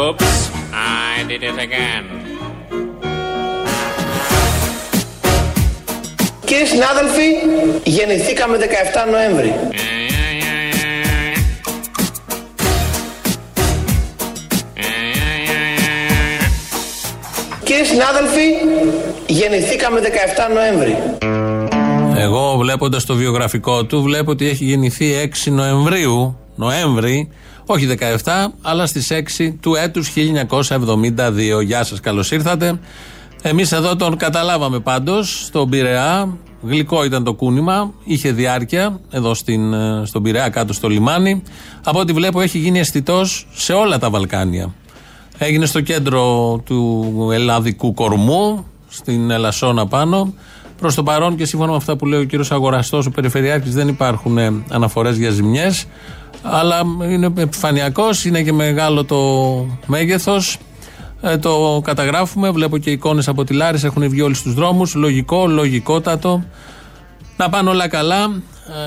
Oops, I did it again. Κύριοι συνάδελφοι, γεννηθήκαμε 17 Νοέμβρη. Κύριοι συνάδελφοι, γεννηθήκαμε 17 Νοέμβρη. Εγώ βλέποντας το βιογραφικό του, βλέπω ότι έχει γεννηθεί 6 Νοεμβρίου, Νοέμβρη, όχι 17, αλλά στις 6 του έτους 1972. Γεια σας, καλώς ήρθατε. Εμείς εδώ τον καταλάβαμε πάντως στον Πειραιά. Γλυκό ήταν το κούνημα, είχε διάρκεια εδώ στην, ε, στον Πειραιά, κάτω στο λιμάνι. Από ό,τι βλέπω έχει γίνει αισθητός σε όλα τα Βαλκάνια. Έγινε στο κέντρο του ελλαδικού κορμού, στην Ελασσόνα πάνω. Προς το παρόν και σύμφωνα με αυτά που λέει ο κύριος Αγοραστός, ο Περιφερειάρχης, δεν υπάρχουν ε, αναφορές για ζημιές. Αλλά είναι επιφανειακός, είναι και μεγάλο το μέγεθος. Ε, το καταγράφουμε. Βλέπω και εικόνες από τη Λάρη, έχουν βγει όλοι στους δρόμους. Λογικό, λογικότατο. Να πάνε όλα καλά.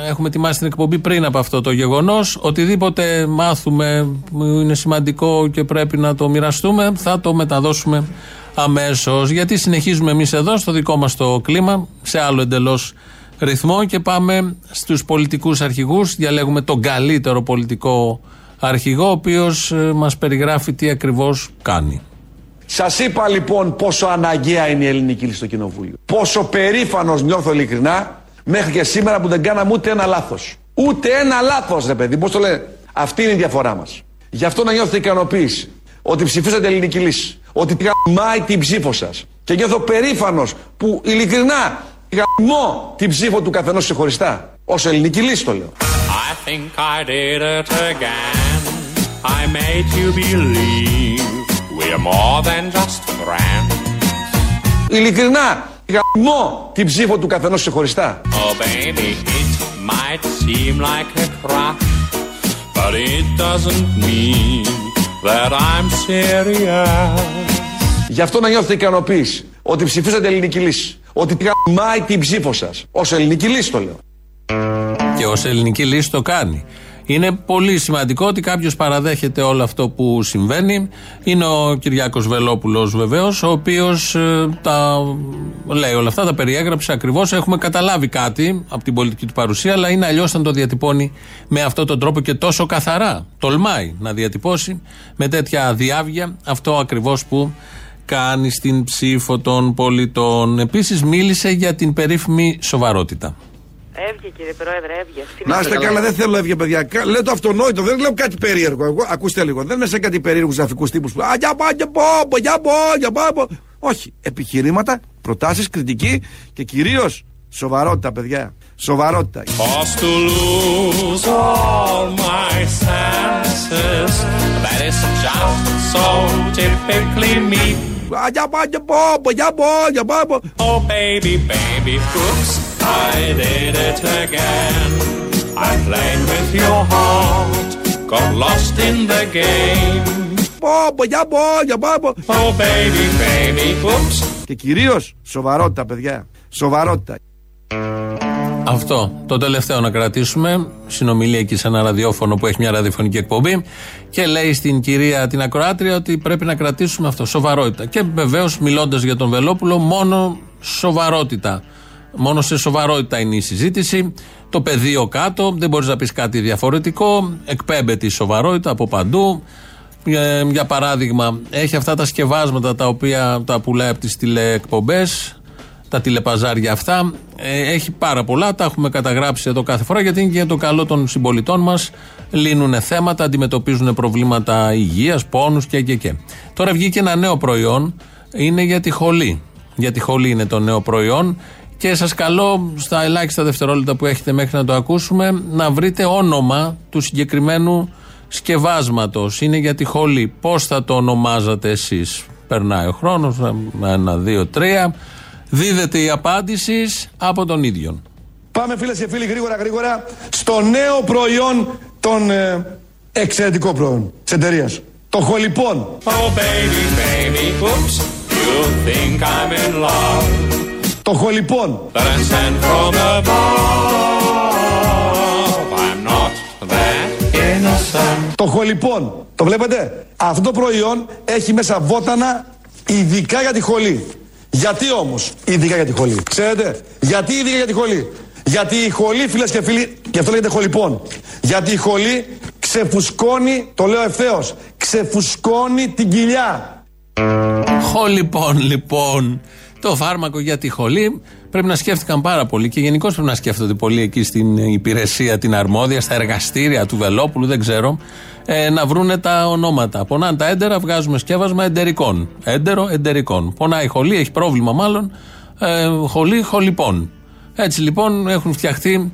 Ε, έχουμε ετοιμάσει την εκπομπή πριν από αυτό το γεγονός. Οτιδήποτε μάθουμε που είναι σημαντικό και πρέπει να το μοιραστούμε, θα το μεταδώσουμε αμέσως. Γιατί συνεχίζουμε εμείς εδώ στο δικό μας το κλίμα, σε άλλο εντελώς ρυθμό και πάμε στους πολιτικούς αρχηγούς. Διαλέγουμε τον καλύτερο πολιτικό αρχηγό, ο οποίος μας περιγράφει τι ακριβώς κάνει. Σας είπα λοιπόν πόσο αναγκαία είναι η ελληνική λύση στο κοινοβούλιο. Πόσο περήφανος νιώθω ειλικρινά μέχρι και σήμερα που δεν κάναμε ούτε ένα λάθος. Ούτε ένα λάθος, ρε παιδί, πώς το λένε. Αυτή είναι η διαφορά μας. Γι' αυτό να νιώθετε ικανοποίηση. Ότι ψηφίσατε ελληνική λύση. Ότι γαμάει την ψήφο σας. Και νιώθω περήφανος που ειλικρινά γαμώ την ψήφο του καθενός ξεχωριστά. Ω ελληνική λύση το λέω. I think I did it again. I made you believe we're more than just friends. Ειλικρινά γαμώ την ψήφο του καθενός ξεχωριστά. Oh baby, it might seem like a crush, but it doesn't mean that I'm serious. Γι' αυτό να νιώθετε ικανοποίηση. Ότι ψηφίσατε ελληνική λύση. Ότι γαμάει την ψήφο σας. Ω ελληνική λύση το λέω. Και ως ελληνική λύση το κάνει. Είναι πολύ σημαντικό ότι κάποιος παραδέχεται όλο αυτό που συμβαίνει. Είναι ο Κυριάκος Βελόπουλος βεβαίως, ο οποίος ε, τα λέει όλα αυτά, τα περιέγραψε ακριβώς. Έχουμε καταλάβει κάτι από την πολιτική του παρουσία, αλλά είναι αλλιώς να το διατυπώνει με αυτόν τον τρόπο και τόσο καθαρά. Τολμάει να διατυπώσει με τέτοια διάβια αυτό ακριβώς που κάνει στην ψήφο των πολιτών. Επίσης μίλησε για την περίφημη σοβαρότητα. Έβγε κύριε Πρόεδρε, έβγε. Να είστε καλά, δεν θέλω έβγε παιδιά. Κα- Λέω το αυτονόητο, δεν λέω κάτι περίεργο. Εγώ, ακούστε λίγο, δεν είναι σε κάτι περίεργους γραφικούς τύπους που. Α, για πά, για πό, για πό, για πό. Όχι. Επιχειρήματα, προτάσεις, κριτική και κυρίως σοβαρότητα, παιδιά. Σοβαρότητα. Forced to lose all my senses. That is just so typically me. Α, για πά, για πό, για πό, για πό. Oh baby, baby, oops, I did it again. I played with your heart, got lost in the game. Πό, για πό, για πό. Oh baby, baby, oops. Και κυρίως σοβαρότητα, παιδιά. Σοβαρότητα. Αυτό. Το τελευταίο να κρατήσουμε. Συνομιλία εκεί σε ένα ραδιόφωνο που έχει μια ραδιοφωνική εκπομπή. Και λέει στην κυρία την Ακροάτρια ότι πρέπει να κρατήσουμε αυτό. Σοβαρότητα. Και βεβαίως μιλώντας για τον Βελόπουλο, μόνο σοβαρότητα. Μόνο σε σοβαρότητα είναι η συζήτηση. Το πεδίο κάτω, δεν μπορείς να πεις κάτι διαφορετικό. Εκπέμπεται η σοβαρότητα από παντού. Ε, για παράδειγμα, έχει αυτά τα σκευάσματα τα οποία τα πουλάει από τις τηλεεκπομπές, τα τηλεπαζάρια αυτά. Ε, έχει πάρα πολλά, τα έχουμε καταγράψει εδώ κάθε φορά γιατί είναι και για το καλό των συμπολιτών μας. Λύνουν θέματα, αντιμετωπίζουν προβλήματα υγείας, πόνους και, και, και. Τώρα βγήκε ένα νέο προϊόν, είναι για τη χολή. Για τη χολή είναι το νέο προϊόν και σας καλώ στα ελάχιστα δευτερόλεπτα που έχετε μέχρι να το ακούσουμε να βρείτε όνομα του συγκεκριμένου σκευάσματος. Είναι για τη χολή. Πώς θα το ονομάζατε εσείς; Περνάει ο χρόνος, ένα, δύο, τρία. Δίδεται η απάντηση από τον ίδιο. Πάμε φίλες και φίλοι γρήγορα γρήγορα στο νέο προϊόν των ε, εξαιρετικό προϊόν της εταιρείας. Το χολυπών. Oh baby, baby, oops. You think I'm in love. Το χολυπών. That I sent from above. I'm not; That innocent. Το Το χολυπών. Το βλέπετε; Αυτό το προϊόν έχει μέσα βότανα ειδικά για τη χολή. Γιατί όμως; Ειδικά για τη χολή. Ξέρετε; Γιατί ειδικά για τη χολή; Γιατί η χολή φίλες και φίλοι, γι' αυτό λέγεται χολυπών. Γιατί η χολή ξεφουσκώνει, το λέω ευθέως, ξεφουσκώνει την κοιλιά. Χολυπών λοιπόν. Το φάρμακο για τη χολή πρέπει να σκέφτηκαν πάρα πολύ και γενικώς πρέπει να σκέφτονται πολύ εκεί στην υπηρεσία, την αρμόδια, στα εργαστήρια του Βελόπουλου, δεν ξέρω, ε, να βρούνε τα ονόματα. Πονάνε τα έντερα, βγάζουμε σκεύασμα εντερικών. Έντερο, εντερικών. Πονάει η χολή, έχει πρόβλημα μάλλον. Ε, χολή, χολυπών. Έτσι λοιπόν έχουν φτιαχτεί.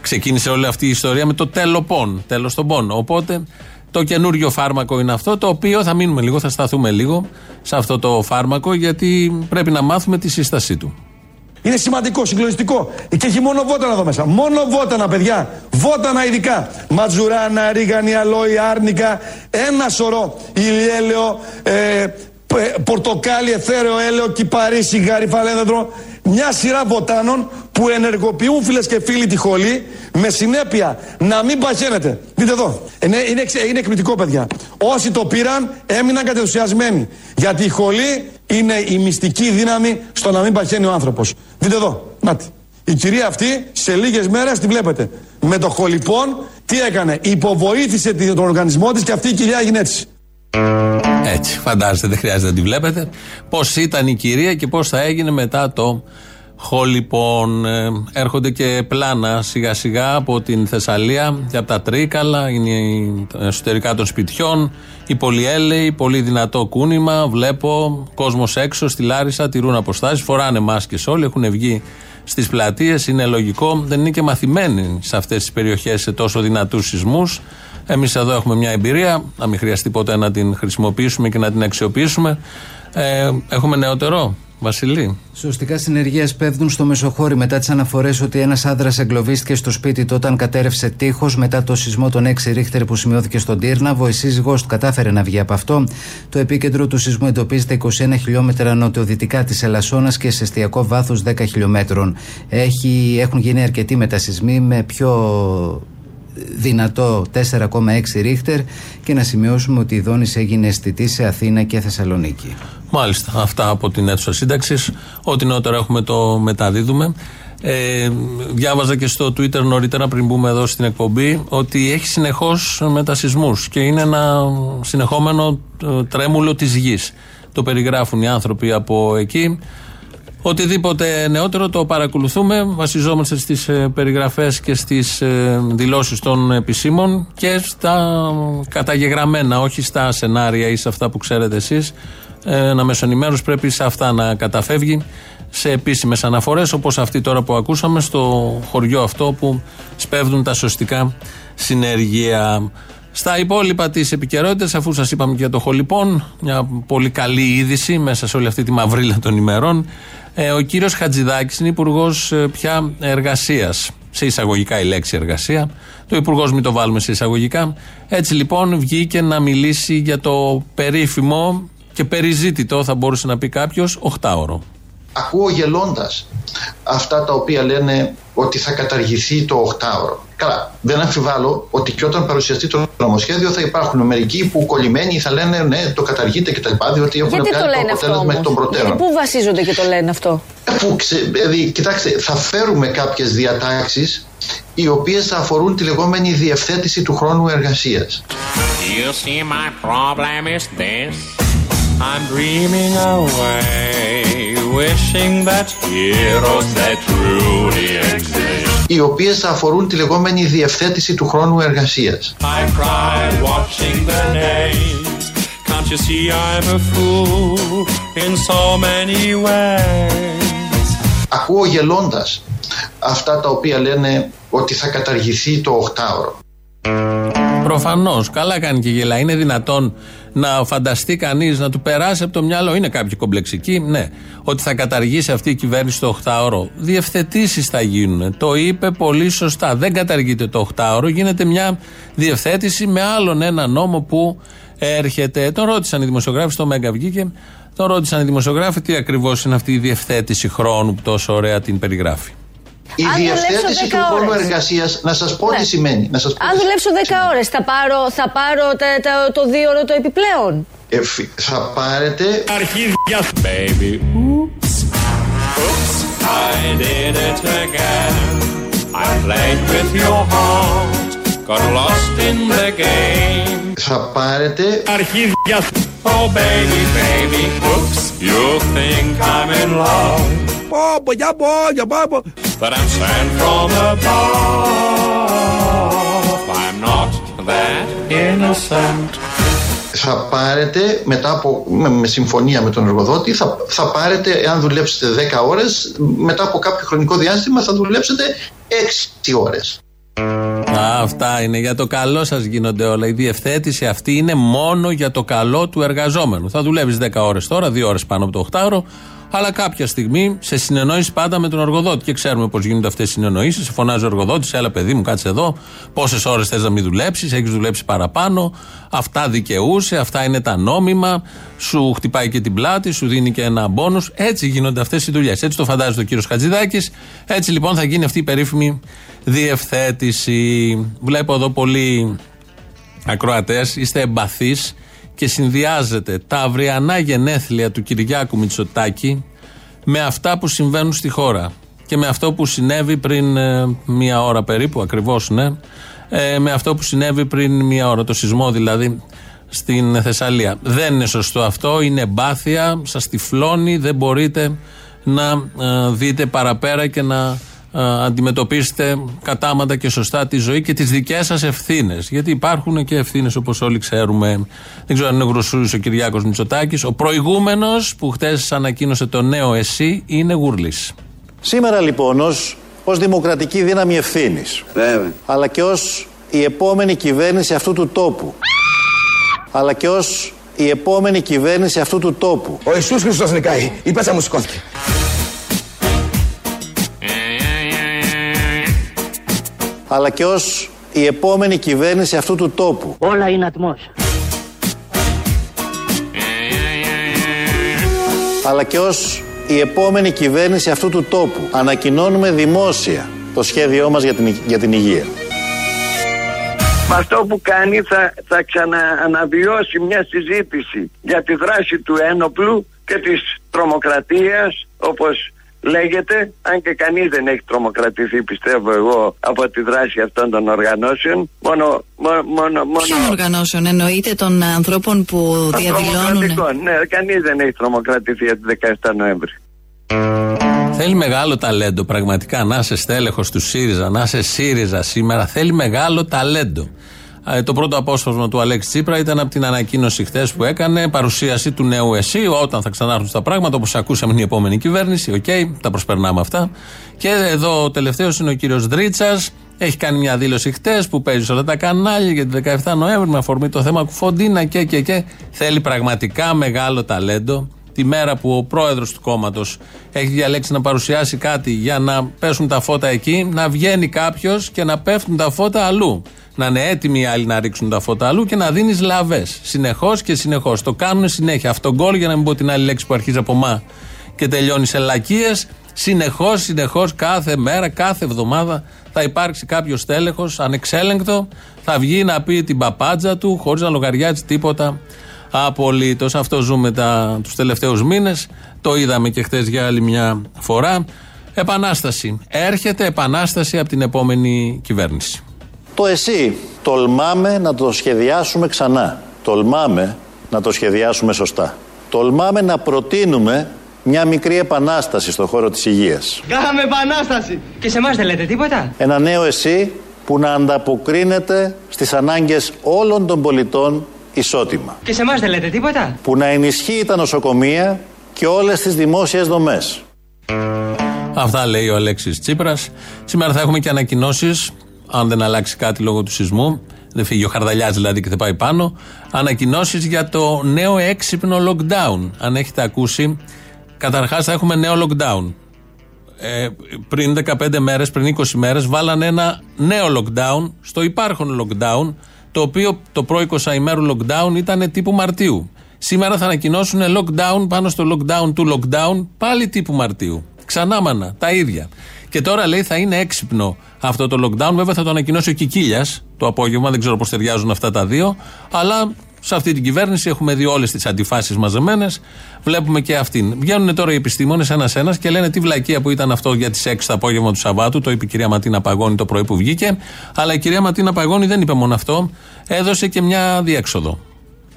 Ξεκίνησε όλη αυτή η ιστορία με το τέλοπον, τέλος των πόν. Οπότε το καινούριο φάρμακο είναι αυτό, το οποίο θα μείνουμε λίγο, θα σταθούμε λίγο σε αυτό το φάρμακο, γιατί πρέπει να μάθουμε τη σύστασή του. Είναι σημαντικό, συγκλονιστικό. Και έχει μόνο βότανα εδώ μέσα. Μόνο βότανα, παιδιά. Βότανα ειδικά. Ματζουράνα, ρίγανη, αλόη, άρνικα. Ένα σωρό ηλιέλαιο, ε, πορτοκάλι, εθέρεο, έλαιο, κυπαρί, σιγάρι, φαλένδρο. Μια σειρά βοτάνων που ενεργοποιούν φίλες και φίλοι τη χολή με συνέπεια να μην παχαίνετε. Δείτε εδώ. Είναι, είναι, είναι εκπληκτικό, παιδιά. Όσοι το πήραν έμειναν κατενθουσιασμένοι. Γιατί η χολή είναι η μυστική δύναμη στο να μην παχαίνει ο άνθρωπος. Δείτε εδώ. Νάτι. Η κυρία αυτή σε λίγες μέρες τη βλέπετε. Με το χολυπών τι έκανε. Υποβοήθησε τον οργανισμό της και αυτή η κυρία έγινε έτσι. Έτσι, φαντάζεστε, δεν χρειάζεται να τη βλέπετε. Πώς ήταν η κυρία και πώς θα έγινε μετά το χολυπών. Ε, έρχονται και πλάνα σιγά σιγά από την Θεσσαλία και από τα Τρίκαλα, είναι εσωτερικά των σπιτιών. Οι πολυέλαιοι, πολύ δυνατό κούνημα. Βλέπω κόσμος έξω στη Λάρισα, τηρούν αποστάσεις, φοράνε μάσκες όλοι, έχουν βγει στις πλατείες. Είναι λογικό, δεν είναι και μαθημένοι σε αυτές τις περιοχές σε τόσο δυνατούς σεισμούς. Εμείς εδώ έχουμε μια εμπειρία, να μην χρειαστεί ποτέ να την χρησιμοποιήσουμε και να την αξιοποιήσουμε. Ε, έχουμε νεότερο. Βασιλή; Σωστικά συνεργεία πέφτουν στο Μεσοχώρι μετά τις αναφορές ότι ένας άντρας εγκλωβίστηκε στο σπίτι του όταν κατέρευσε τείχος μετά το σεισμό των 6 ρίχτερ που σημειώθηκε στον Τύρναβο. Η σύζυγός του κατάφερε να βγει από αυτό. Το επίκεντρο του σεισμού εντοπίζεται 21 χιλιόμετρα νοτιοδυτικά της Ελασσόνας και σε εστιακό βάθος 10 χιλιόμετρων. Έχει, έχουν γίνει αρκετοί μετασυσμοί με πιο δυνατό 4,6 ρίχτερ και να σημειώσουμε ότι η δόνηση έγινε αισθητή σε Αθήνα και Θεσσαλονίκη. Μάλιστα, αυτά από την αίθουσα σύνταξης. Ό,τι νεότερο έχουμε το μεταδίδουμε. Ε, διάβαζα και στο Twitter νωρίτερα πριν μπούμε εδώ στην εκπομπή ότι έχει συνεχώς μετασυσμούς και είναι ένα συνεχόμενο ε, τρέμουλο της γης. Το περιγράφουν οι άνθρωποι από εκεί. Οτιδήποτε νεότερο το παρακολουθούμε. Βασιζόμαστε στις ε, περιγραφές και στις ε, δηλώσεις των επισήμων και στα καταγεγραμμένα, όχι στα σενάρια ή σε αυτά που ξέρετε εσείς. Ένα μέσο πρέπει σε αυτά να καταφεύγει σε επίσημες αναφορές όπως αυτή τώρα που ακούσαμε στο χωριό αυτό που σπέβδουν τα σωστικά συνεργεία. Στα υπόλοιπα τη επικαιρότητα, αφού σας είπαμε και για το χολυπών, μια πολύ καλή είδηση μέσα σε όλη αυτή τη μαυρίλα των ημερών. Ε, ο κύριος Χατζηδάκης είναι υπουργός ε, πια εργασίας. Σε εισαγωγικά η λέξη εργασία. Το υπουργός μην το βάλουμε σε εισαγωγικά. Έτσι λοιπόν βγήκε να μιλήσει για το περίφημο και περιζήτητο, θα μπορούσε να πει κάποιος, οχτάωρο ακούω γελώντας αυτά τα οποία λένε ότι θα καταργηθεί το 8ωρο. Καλά, δεν αμφιβάλλω ότι και όταν παρουσιαστεί το νομοσχέδιο θα υπάρχουν μερικοί που κολλημένοι θα λένε ναι, το καταργείται κτλ. Διότι έχουν Γιατί το, το αποτέλεσμα εκ των προτέρων. Πού βασίζονται και το λένε αυτό; Αφού, δηλαδή, κοιτάξτε, θα φέρουμε κάποιες διατάξεις οι οποίες θα αφορούν τη λεγόμενη διευθέτηση του χρόνου εργασίας. You see my problem is this. I'm dreaming away, wishing that heroes that truly exist. Οι οποίες θα αφορούν τη λεγόμενη διευθέτηση του χρόνου εργασίας. I cried watching the names. Can't you see I'm a fool in so many ways; Ακούω γελώντας αυτά τα οποία λένε ότι θα καταργηθεί το οχτάωρο. Προφανώς. Καλά κάνει και γελά. Είναι δυνατόν να φανταστεί κανείς, να του περάσει από το μυαλό. Είναι κάποιοι κομπλεξικοί, ναι. Ότι θα καταργήσει αυτή η κυβέρνηση το 8ωρο. Διευθετήσεις θα γίνουν. Το είπε πολύ σωστά. Δεν καταργείται το 8ωρο. Γίνεται μια διευθέτηση με άλλον ένα νόμο που έρχεται. Τον ρώτησαν οι δημοσιογράφοι, στο Μέγκα βγήκε. Τον ρώτησαν οι δημοσιογράφοι τι ακριβώς είναι αυτή η διευθέτηση χρόνου που τόσο ωραία την περιγράφει. Η Αν δουλέψω διευθέτηση 10 του χρόνου ώρες. εργασίας, να σας πω Ναι. τι σημαίνει. Να σας πω Αν τι δουλέψω 10 σημαίνει. ώρες, θα πάρω, θα πάρω τα, τα- το δύο ώρο το επιπλέον; Ε, φι- θα πάρετε Αρχίδια. Baby, oops. Oops, I did it again. I played with your heart. Got lost in the game. θα πάρετε Αρχίδια. Oh baby, baby, oops. You think I'm in love. Πω, για πω, για πω. But I'm sent from above. I'm not that innocent. θα πάρετε μετά από με, με συμφωνία με τον εργοδότη θα, θα πάρετε εάν δουλέψετε 10 ώρες μετά από κάποιο χρονικό διάστημα θα δουλέψετε 6 ώρες Α, αυτά είναι για το καλό σας γίνονται όλα. Η διευθέτηση αυτή είναι μόνο για το καλό του εργαζόμενου. Θα δουλεύεις 10 ώρες τώρα, 2 ώρες πάνω από το 8ωρο, αλλά κάποια στιγμή σε συνεννόηση πάντα με τον εργοδότη. Και ξέρουμε πώς γίνονται αυτές οι συνεννοήσεις. Σε φωνάζει ο εργοδότη, έλα παιδί μου, κάτσε εδώ. Πόσες ώρες θες να μην δουλέψεις, έχεις δουλέψει παραπάνω. Αυτά δικαιούσε, αυτά είναι τα νόμιμα. Σου χτυπάει και την πλάτη, σου δίνει και ένα μπόνους. Έτσι γίνονται αυτές οι δουλειές. Έτσι το φαντάζεται ο κύριος Χατζηδάκης. Έτσι λοιπόν θα γίνει αυτή η περίφημη διευθέτηση. Βλέπω εδώ πολλοί ακροατές, είστε εμπαθείς και συνδυάζετε τα αυριανά γενέθλια του Κυριάκου Μητσοτάκη με αυτά που συμβαίνουν στη χώρα και με αυτό που συνέβη πριν ε, μία ώρα περίπου, ακριβώς ναι, ε, με αυτό που συνέβη πριν μία ώρα, το σεισμό δηλαδή στην Θεσσαλία. Δεν είναι σωστό αυτό, είναι εμπάθεια, σας τυφλώνει, δεν μπορείτε να ε, δείτε παραπέρα και να ε, αντιμετωπίσετε κατάματα και σωστά τη ζωή και τις δικές σας ευθύνες. Γιατί υπάρχουν και ευθύνες όπως όλοι ξέρουμε. Δεν ξέρω αν είναι γροσούρης ο Κυριάκος Μητσοτάκης. Ο προηγούμενος που χτες ανακοίνωσε το νέο ΕΣΥ είναι Γουρλής. Σήμερα λοιπόν ως, ως δημοκρατική δύναμη ευθύνης, αλλά και ως η επόμενη κυβέρνηση αυτού του τόπου, αλλά και ως η επόμενη κυβέρνηση αυτού του τόπου, Ο Ιησούς Χριστός νικάει. Η πέτσα μου σηκώθηκε. Αλλά και ως η επόμενη κυβέρνηση αυτού του τόπου, Όλα είναι ατμός. αλλά και ως η επόμενη κυβέρνηση αυτού του τόπου, ανακοινώνουμε δημόσια το σχέδιό μας για την, υγ- για την υγεία. Με αυτό που κάνει θα, θα ξανααναβιώσει μια συζήτηση για τη δράση του ένοπλου και της τρομοκρατίας όπως λέγεται αν και κανείς δεν έχει τρομοκρατηθεί πιστεύω εγώ από τη δράση αυτών των οργανώσεων μόνο, μόνο, μόνο, μόνο Ποιων οργανώσεων; Εννοείται των ανθρώπων που των διαδηλώνουν. τρομοκρατικών. Ναι, κανείς δεν έχει τρομοκρατηθεί από τη 17 Νοέμβρη. Θέλει μεγάλο ταλέντο πραγματικά να είσαι στέλεχος του ΣΥΡΙΖΑ, να είσαι ΣΥΡΙΖΑ σήμερα. Θέλει μεγάλο ταλέντο. Ε, Το πρώτο απόσπασμα του Αλέξη Τσίπρα ήταν από την ανακοίνωση χθες που έκανε, παρουσίαση του νέου ΕΣΥ, όταν θα ξανάρθουν στα πράγματα, όπως ακούσαμε την επόμενη κυβέρνηση. Οκ, τα προσπερνάμε αυτά. Και εδώ ο τελευταίος είναι ο κύριος Δρίτσας. Έχει κάνει μια δήλωση χτε που παίζει σε όλα τα κανάλια για τη 17 Νοέμβρη με αφορμή το θέμα Κουφοντίνα και και και. Θέλει πραγματικά μεγάλο ταλέντο τη μέρα που ο πρόεδρος του κόμματος έχει διαλέξει να παρουσιάσει κάτι για να πέσουν τα φώτα εκεί, να βγαίνει κάποιος και να πέφτουν τα φώτα αλλού. Να είναι έτοιμοι οι άλλοι να ρίξουν τα φώτα αλλού και να δίνεις λαβές. Συνεχώς και συνεχώς. Το κάνουν συνέχεια. Αυτό γκολ, για να μην πω την άλλη λέξη που αρχίζει από μα και τελειώνεις σε λακίες. Συνεχώς, συνεχώς, κάθε μέρα, κάθε εβδομάδα θα υπάρξει κάποιος τέλεχο ανεξέλεγκτο, θα βγει να πει την παπάντζα του χωρίς να λογαριάζει τίποτα απολύτως. Αυτό ζούμε τους τελευταίους μήνες. Το είδαμε και χθες για άλλη μια φορά. Επανάσταση. Έρχεται επανάσταση από την επόμενη κυβέρνηση. Το εσύ τολμάμε να το σχεδιάσουμε ξανά. Τολμάμε να το σχεδιάσουμε σωστά. Τολμάμε να προτείνουμε μια μικρή επανάσταση στον χώρο της υγείας. Κάναμε επανάσταση. Και σε εμάς δεν λέτε τίποτα; Ένα νέο εσύ που να ανταποκρίνεται στις ανάγκες όλων των πολιτών ισότιμα. Και σε εμάς δεν λέτε τίποτα; Που να ενισχύει τα νοσοκομεία και όλες τις δημόσιες δομές. Αυτά λέει ο Αλέξης Τσίπρας. Σήμερα θα έχουμε και ανακοινώσεις, αν δεν αλλάξει κάτι λόγω του σεισμού. Δεν φύγει ο Χαρδαλιάς δηλαδή και θα πάει πάνω. Ανακοινώσεις για το νέο έξυπνο lockdown. Αν έχετε ακούσει, καταρχάς θα έχουμε νέο lockdown. Ε, πριν 15 μέρες, πριν 20 μέρες βάλανε ένα νέο lockdown στο υπάρχον lockdown το οποίο το προ 20 ημέρου lockdown ήταν τύπου Μαρτίου. Σήμερα θα ανακοινώσουν lockdown πάνω στο lockdown του lockdown πάλι τύπου Μαρτίου. Ξανά μανα, τα ίδια. Και Και τώρα λέει θα είναι έξυπνο αυτό το lockdown. Βέβαια θα το ανακοινώσει ο Κικίλιας το απόγευμα. Δεν ξέρω πώς ταιριάζουν αυτά τα δύο. Αλλά σε αυτή την κυβέρνηση έχουμε δει όλες τις αντιφάσεις μαζεμένες. Βλέπουμε και αυτήν. Βγαίνουν τώρα οι επιστήμονες ένα-ένα και λένε τι βλακεία που ήταν αυτό για τις 6 το απόγευμα του Σαββάτου. Το είπε η κυρία Ματίνα Παγώνη το πρωί που βγήκε. Αλλά η κυρία Ματίνα Παγώνη δεν είπε μόνο αυτό. Έδωσε και μια διέξοδο.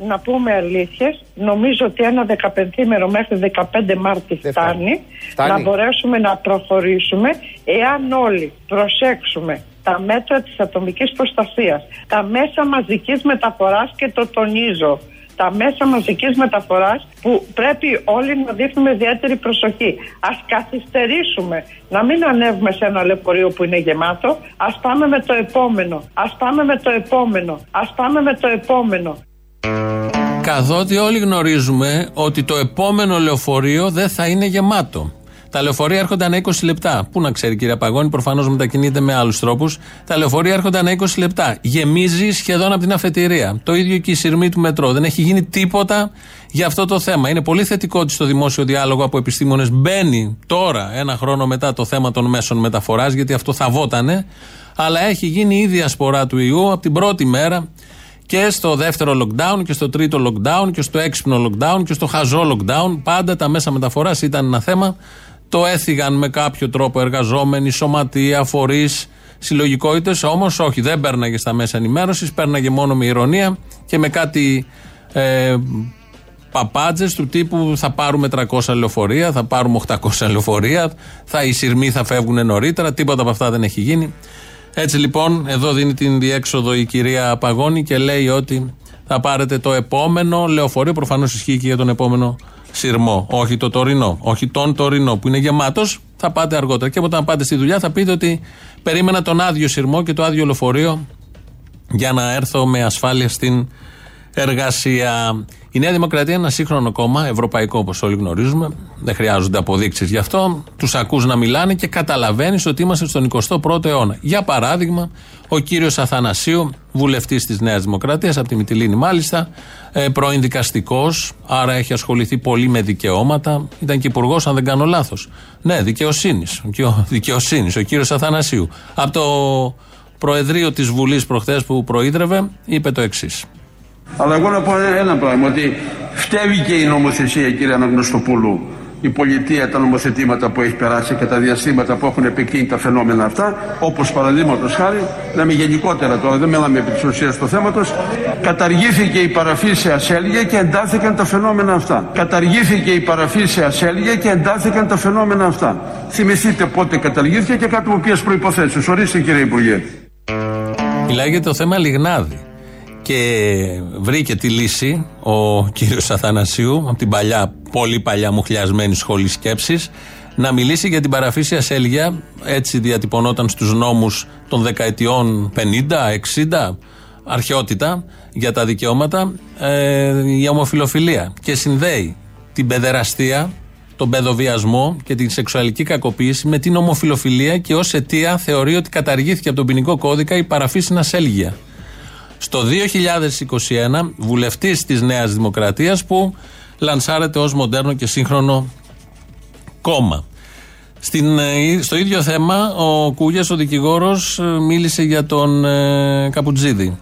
Να πούμε αλήθειες, νομίζω ότι ένα 15 μέχρι 15 Μάρτη φτάνει, φτάνει. να μπορέσουμε να προχωρήσουμε εάν όλοι προσέξουμε τα μέτρα της ατομικής προστασίας, τα μέσα μαζικής μεταφοράς και το τονίζω, τα μέσα μαζικής μεταφοράς που πρέπει όλοι να δείχνουμε ιδιαίτερη προσοχή. Ας καθυστερήσουμε, να μην ανέβουμε σε ένα λεωφορείο που είναι γεμάτο, ας πάμε με το επόμενο, ας πάμε με το επόμενο, ας πάμε με το επόμενο. Καθότι όλοι γνωρίζουμε ότι το επόμενο λεωφορείο δεν θα είναι γεμάτο. Τα λεωφορεία έρχονται ανά 20 λεπτά. Πού να ξέρει, κυρία Παγώνη, προφανώς μετακινείται με άλλους τρόπους. Τα λεωφορεία έρχονται ανά 20 λεπτά. Γεμίζει σχεδόν από την αφετηρία. Το ίδιο και η σειρμή του μετρό. Δεν έχει γίνει τίποτα για αυτό το θέμα. Είναι πολύ θετικό ότι στο δημόσιο διάλογο από επιστήμονες μπαίνει τώρα, ένα χρόνο μετά, το θέμα των μέσων μεταφοράς, γιατί αυτό θα βότανε. Αλλά έχει γίνει η ίδια σπορά του ιού από την πρώτη μέρα και στο δεύτερο lockdown και στο τρίτο lockdown και στο έξυπνο lockdown και στο χαζό lockdown. Πάντα τα μέσα μεταφοράς ήταν ένα θέμα. Το έθιγαν με κάποιο τρόπο εργαζόμενοι, σωματεία, φορείς, συλλογικότητες. Όμως όχι, δεν πέρναγε στα μέσα ενημέρωσης, πέρναγε μόνο με ηρωνία και με κάτι ε, παπάντζε του τύπου θα πάρουμε 300 λεωφορεία, θα πάρουμε 800 λεωφορεία, θα, οι σειρμοί θα φεύγουν νωρίτερα. Τίποτα από αυτά δεν έχει γίνει. Έτσι λοιπόν, εδώ δίνει την διέξοδο η κυρία Παγώνη και λέει ότι θα πάρετε το επόμενο λεωφορείο. Προφανώς ισχύει και για τον επόμενο σειρμό. Όχι το τωρινό. Όχι τον τωρινό που είναι γεμάτος. Θα πάτε αργότερα. Και όταν πάτε στη δουλειά θα πείτε ότι περίμενα τον άδειο σειρμό και το άδειο λεωφορείο για να έρθω με ασφάλεια στην εργασία. Η Νέα Δημοκρατία είναι ένα σύγχρονο κόμμα, ευρωπαϊκό όπως όλοι γνωρίζουμε. Δεν χρειάζονται αποδείξεις γι' αυτό. Τους ακούς να μιλάνε και καταλαβαίνεις ότι είμαστε στον 21ο αιώνα. Για παράδειγμα, ο κύριος Αθανασίου, βουλευτής της Νέας Δημοκρατίας, από τη Μυτιλίνη μάλιστα, ε, πρώην δικαστικός, άρα έχει ασχοληθεί πολύ με δικαιώματα. Ήταν και υπουργός, αν δεν κάνω λάθος. Ναι, δικαιοσύνης. Δικαιοσύνης, ο κύριος Αθανασίου. Από το Προεδρείο της Βουλής προχθές που προείδρευε, είπε το εξής. Αλλά εγώ να πω ένα πράγμα, ότι φταίει και η νομοθεσία κύριε Αναγνωστοπούλου, η πολιτεία, τα νομοθετήματα που έχει περάσει και τα διαστήματα που έχουν επεκτείνει τα φαινόμενα αυτά, όπως παραδείγματος χάρη, λέμε γενικότερα τώρα, δεν μιλάμε επί της ουσίας του θέματος, καταργήθηκε η παραφή σε ασέλγεια και εντάθηκαν τα φαινόμενα αυτά. Καταργήθηκε η παραφή σε ασέλγεια και εντάθηκαν τα φαινόμενα αυτά. Θυμηθείτε πότε καταργήθηκε και κάτω από ποιε προποθέσει. Ορίστε κύριε Υπουργέ. Μιλάει για το θέμα Λιγνάδη. Και βρήκε τη λύση ο κύριος Αθανασίου από την παλιά, πολύ παλιά μουχλιασμένη σχολή σκέψης να μιλήσει για την παραφύσια ασέλγεια έτσι διατυπωνόταν στους νόμους των δεκαετιών 50, 60 αρχαιότητα για τα δικαιώματα ε, η ομοφιλοφιλία. Και συνδέει την παιδεραστία τον παιδοβιασμό και την σεξουαλική κακοποίηση με την ομοφιλοφιλία και ως αιτία θεωρεί ότι καταργήθηκε από τον ποινικό κώδικα η παραφύσινα ασέλγεια στο 2021 βουλευτής της Νέας Δημοκρατίας που λανσάρεται ως μοντέρνο και σύγχρονο κόμμα. Στην, ε, στο ίδιο θέμα ο Κούγιας ο δικηγόρος ε, μίλησε για τον ε, Καπουτζίδη.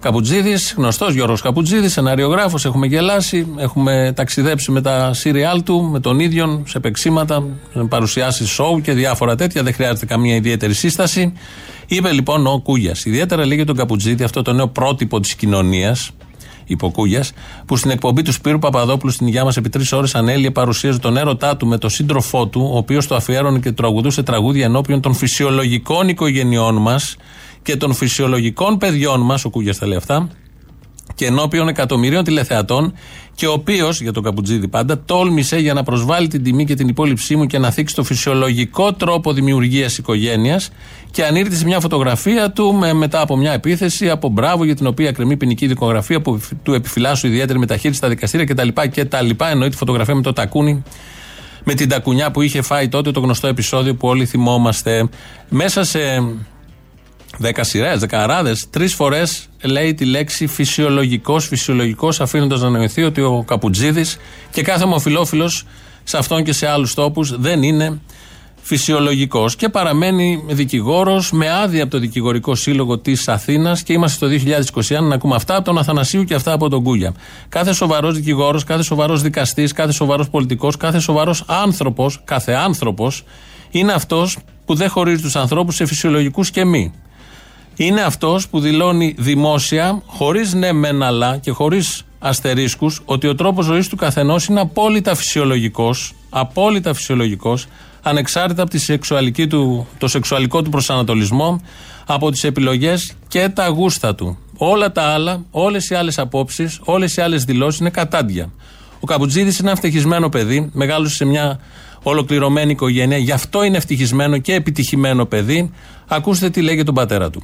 Καπουτζίδης, γνωστός Γιώργος Καπουτζίδης, σεναριογράφος, έχουμε γελάσει, έχουμε ταξιδέψει με τα σύριάλ του, με τον ίδιο, σε παίξήματα, παρουσιάσεις σοου και διάφορα τέτοια, δεν χρειάζεται καμία ιδιαίτερη σύσταση. Είπε λοιπόν ο Κούγιας, ιδιαίτερα λέγεται τον Καπουτζίδη, αυτό το νέο πρότυπο της κοινωνίας, υποκούγια, που στην εκπομπή του Σπύρου Παπαδόπουλου στην υγεία μας επί τρεις ώρες ανέλυε παρουσίαζε τον έρωτά του με τον σύντροφό του, ο οποίος το αφιέρωνε και τραγουδούσε τραγούδια ενώπιον των φυσιολογικών οικογενειών μας και των φυσιολογικών παιδιών μας, ο Κούγια τα λέει αυτά, και ενώπιον εκατομμυρίων τηλεθεατών, και ο οποίος, για τον Καπουτζίδη πάντα, τόλμησε για να προσβάλλει την τιμή και την υπόλοιψή μου και να θίξει το φυσιολογικό τρόπο δημιουργίας οικογένειας και ανήρθε σε μια φωτογραφία του με, μετά από μια επίθεση από μπράβο για την οποία κρεμεί ποινική δικογραφία που του επιφυλάσσου ιδιαίτερη μεταχείριση στα δικαστήρια κτλ. κτλ. Εννοεί τη φωτογραφία με το τακούνι με την τακουνιά που είχε φάει τότε το γνωστό επεισόδιο που όλοι θυμόμαστε. Μέσα σε δέκα σειρές, δεκαράδες, τρεις φορές λέει τη λέξη φυσιολογικός, φυσιολογικός, αφήνοντας να νοηθεί ότι ο Καπουτζίδης και κάθε ομοφυλόφιλος σε αυτόν και σε άλλους τόπους δεν είναι φυσιολογικός και παραμένει δικηγόρος με άδεια από το Δικηγορικό Σύλλογο της Αθήνας και είμαστε στο 2021 να ακούμε αυτά από τον Αθανασίου και αυτά από τον Κούγια. Κάθε σοβαρός δικηγόρος, κάθε σοβαρός δικαστής, κάθε σοβαρός πολιτικός, κάθε σοβαρός άνθρωπος, κάθε άνθρωπος είναι αυτός που δεν χωρίζει τους ανθρώπους σε φυσιολογικούς και μη. Είναι αυτός που δηλώνει δημόσια, χωρίς ναι μεν αλλά και χωρίς αστερίσκους, ότι ο τρόπος ζωής του καθενός είναι απόλυτα φυσιολογικός, απόλυτα φυσιολογικός, ανεξάρτητα από τη σεξουαλική του, το σεξουαλικό του προσανατολισμό, από τις επιλογές και τα γούστα του. Όλα τα άλλα, όλες οι άλλες απόψεις, όλες οι άλλες δηλώσεις είναι κατάντια. Ο Καμπουτζίδη είναι ένα ευτυχισμένο παιδί, μεγάλωσε σε μια ολοκληρωμένη οικογένεια, γι' αυτό είναι ευτυχισμένο και επιτυχημένο παιδί. Ακούστε τι λέει για τον πατέρα του.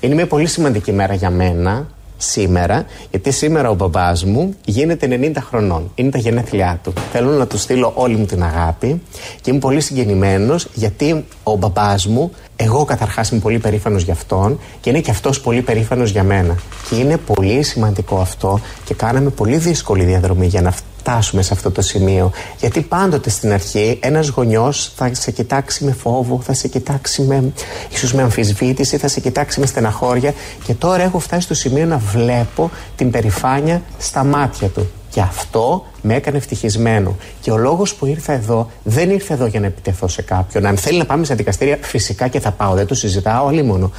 Είναι μια πολύ σημαντική μέρα για μένα σήμερα, γιατί σήμερα ο μπαμπάς μου γίνεται 90 χρονών. Είναι τα γενέθλιά του. Θέλω να του στείλω όλη μου την αγάπη και είμαι πολύ συγκινημένος γιατί ο μπαμπάς μου, εγώ καταρχάς είμαι πολύ περήφανος για αυτόν και είναι και αυτός πολύ περήφανος για μένα. Και είναι πολύ σημαντικό αυτό και κάναμε πολύ δύσκολη διαδρομή για να φτάσουμε σε αυτό το σημείο. Γιατί πάντοτε στην αρχή ένας γονιός θα σε κοιτάξει με φόβο, θα σε κοιτάξει με, ίσως με αμφισβήτηση, θα σε κοιτάξει με στεναχώρια. Και τώρα έχω φτάσει στο σημείο να βλέπω την περηφάνεια στα μάτια του. Και αυτό με έκανε ευτυχισμένο. Και ο λόγος που ήρθα εδώ δεν ήρθε εδώ για να επιτεθώ σε κάποιον. Αν θέλει να πάμε σε δικαστήρια, φυσικά και θα πάω, δεν το συζητάω, όλοι μόνο.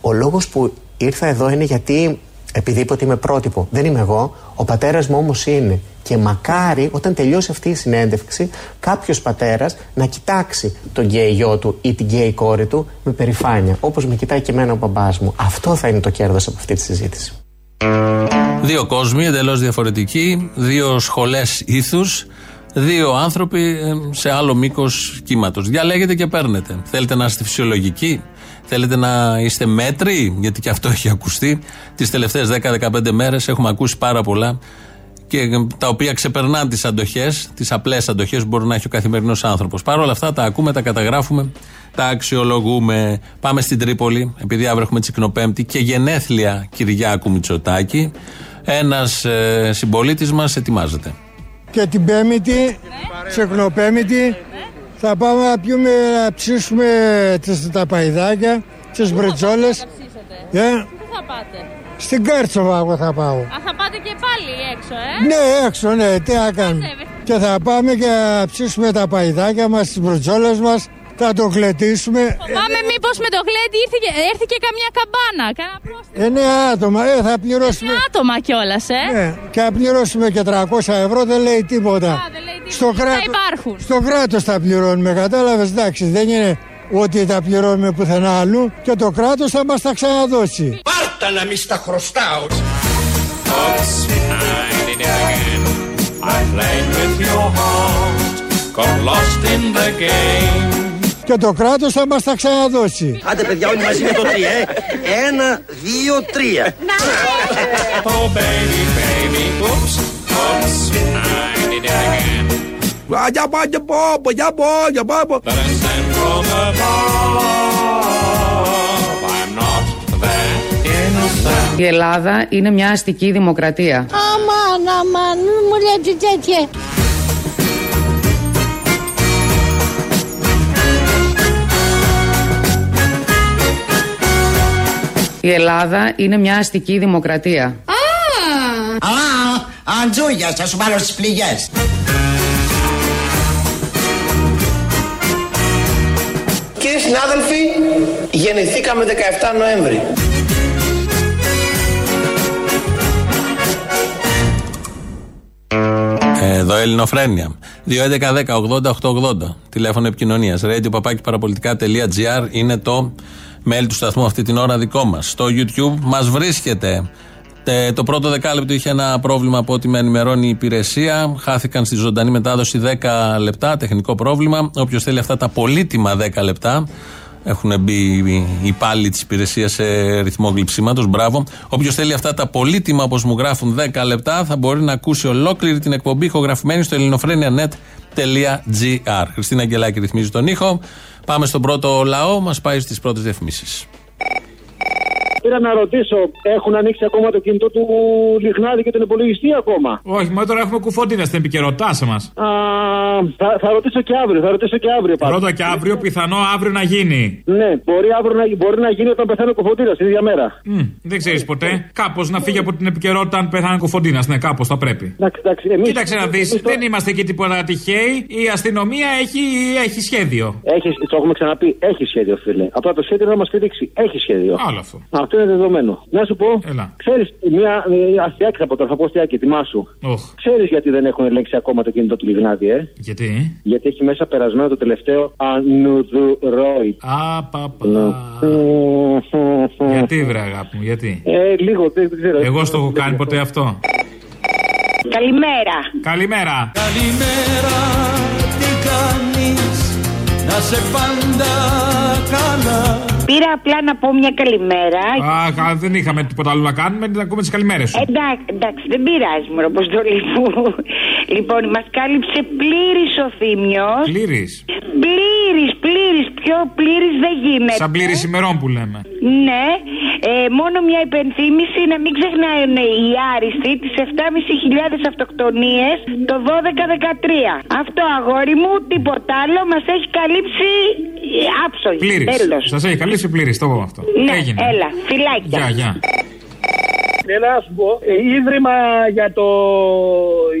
Ο λόγος που ήρθα εδώ είναι γιατί επειδή είπε ότι είμαι πρότυπο. Δεν είμαι εγώ. Ο πατέρας μου όμως είναι. Και μακάρι όταν τελειώσει αυτή η συνέντευξη, κάποιος πατέρας να κοιτάξει τον γκέι γιο του ή την γκέι κόρη του με περηφάνεια. Όπως με κοιτάει και εμένα ο μπαμπάς μου. Αυτό θα είναι το κέρδος από αυτή τη συζήτηση. Δύο κόσμοι εντελώς διαφορετικοί, δύο σχολές ήθους, δύο άνθρωποι ε, σε άλλο μήκος κύματος. Διαλέγετε και παίρνετε. Θέλετε να είστε φυσιολογικοί, Θέλετε να είστε μέτροι, γιατί και αυτό έχει ακουστεί. Τις τελευταίες 10-15 μέρες έχουμε ακούσει πάρα πολλά και τα οποία ξεπερνάνε τις αντοχές, τις απλές αντοχές που μπορεί να έχει ο καθημερινός άνθρωπος. Παρ' όλα αυτά τα ακούμε, τα καταγράφουμε, τα αξιολογούμε. Πάμε στην Τρίπολη, επειδή αύριο έχουμε τσικνοπέμπτη και γενέθλια Κυριάκου Μητσοτάκη. Ένας ε, συμπολίτης μας ετοιμάζεται. Και την Πέμπτη, τσικνοπέμπτη, θα πάμε να πιούμε, να ψήσουμε τις, τα παϊδάκια, τις μπρετζόλες. Ε; Πού θα πάτε; Στην Κάρτσοβα εγώ θα πάω. Α, θα πάτε και πάλι έξω, ε; Ναι, έξω, ναι, τι να κάνουμε. Και θα πάμε και να ψήσουμε τα παϊδάκια μας, τις μπρετζόλες μας. Θα το γλετήσουμε. Πάμε μήπως με το γλέτι ήρθε και, έρθει και καμιά καμπάνα. Κάνα πρόσθετο. Εννέα άτομα, ε, θα πληρώσουμε. Εννέα άτομα κιόλας, ε; Ναι, και θα πληρώσουμε και 300 ευρώ, δεν λέει τίποτα. Α, δεν λέει τίποτα. Στο κράτο. Θα υπάρχουν. Στο κράτο τα πληρώνουμε, κατάλαβες, εντάξει, δεν είναι ότι τα πληρώνουμε πουθενά αλλού και το κράτος θα μας τα ξαναδώσει. Πάρτα να μη στα χρωστάω. I played with your heart, got lost in the game. Και το κράτος θα μας τα ξαναδώσει. Άντε παιδιά όλοι μαζί με το τρία, ε; Ένα, δύο, τρία. Oh baby, baby, oops, oops, I did it again. Για πω, για πω, για πω, για πω. But I stand from above, I'm not that innocent. Η Ελλάδα είναι μια αστική δημοκρατία. Αμάν, αμάν, μην μου λέτε τέτοια. Η Ελλάδα είναι μια αστική δημοκρατία. Α, Α, αντζούγια, θα σου βάλω στις πληγές. Κύριοι συνάδελφοι, γεννηθήκαμε 17 Νοέμβρη. Εδώ Ελληνοφρένια. 2.11.10.80.880. Τηλέφωνο επικοινωνίας. Radio παραπολιτικά.gr είναι το mail του σταθμού αυτή την ώρα δικό μας. Στο YouTube μας βρίσκεται. Τε- το πρώτο δεκάλεπτο είχε ένα πρόβλημα από ό,τι με ενημερώνει η υπηρεσία. Χάθηκαν στη ζωντανή μετάδοση 10 λεπτά, τεχνικό πρόβλημα. Όποιος θέλει αυτά τα πολύτιμα 10 λεπτά, έχουν μπει οι υπάλληλοι της υπηρεσίας σε ρυθμό γλυψίματος. Μπράβο. Όποιος θέλει αυτά τα πολύτιμα, όπως μου γράφουν 10 λεπτά, θα μπορεί να ακούσει ολόκληρη την εκπομπή ηχογραφημένη στο ελληνοφρένια.net.gr. Χριστίνα Αγγελάκη ρυθμίζει τον ήχο. Πάμε στον πρώτο λαό, μας πάει στις πρώτες διαφημίσεις. Πήρα να ρωτήσω, έχουν ανοίξει ακόμα το κινητό του Λιχνάδη και τον υπολογιστή ακόμα; Όχι, μα τώρα έχουμε κουφοντίνα στην επικαιρότητά σε μας. Α, θα, θα ρωτήσω και αύριο, θα ρωτήσω και αύριο πάντως. Πρώτα και αύριο, πιθανό αύριο να γίνει. Ναι, μπορεί αύριο να, μπορεί να γίνει όταν πεθάνει ο Κοφοντίνα την ίδια μέρα. Μμ, δεν ξέρεις ποτέ. Κάπως να φύγει από την επικαιρότητα αν πεθάνει κουφοντίνας. Ναι, κάπως θα πρέπει. Εντάξει, εντάξει, εμείς, Κοίταξε να δεις, δεν είμαστε εκεί τίποτα τυχαίοι. Η αστυνομία έχει, έχει σχέδιο. Έχει, το έχουμε ξαναπεί, έχει σχέδιο, φίλε. Απλά το σχέδιο να μας πηδήξει. Έχει σχέδιο. Άλλο αυτό. Αυτό είναι δεδομένο. Να σου πω, Έλα. ξέρεις, μια ε, αστιάκη από τώρα, θα πω αστιάκη, τιμά σου. Οχ. Ξέρεις γιατί δεν έχουν ελέγξει ακόμα το κινητό του Λιγνάδη, ε; Γιατί; Γιατί έχει μέσα περασμένο το τελευταίο ανουδουρόι. Α, πα, πα. Γιατί βρε αγάπη μου, γιατί; Ε, λίγο, δεν δεν ξέρω. Εγώ στο έχω κάνει ποτέ αυτό. Καλημέρα. Καλημέρα. Καλημέρα, τι κάνεις, να σε πάντα καλά. Πήρα απλά να πω μια καλημέρα. Α, κα- δεν είχαμε τίποτα άλλο να κάνουμε, να ακούμε τις καλημέρες σου. Εντάξει, εντάξει, δεν πειράζει, μωρό, αποστολή μου. Λοιπόν, μας κάλυψε πλήρης ο Θήμιος. Πλήρης. Πλήρης, πλήρης. Πιο πλήρης δεν γίνεται. Σαν πλήρη ημερών που λέμε. Ναι, ε, μόνο μια υπενθύμηση να μην ξεχνάνε οι άριστοι τις 7.500 αυτοκτονίες το 12-13. Αυτό αγόρι μου, τίποτα άλλο, μας έχει καλύψει ε, άψογη. Πλήρης. Τέλος. Σας έχει καλύψει πλήρης, το είπαμε αυτό. Ναι, Έγινε. έλα, φυλάκια. Γεια, γεια. Ναι, να σου πω, ε, ίδρυμα για το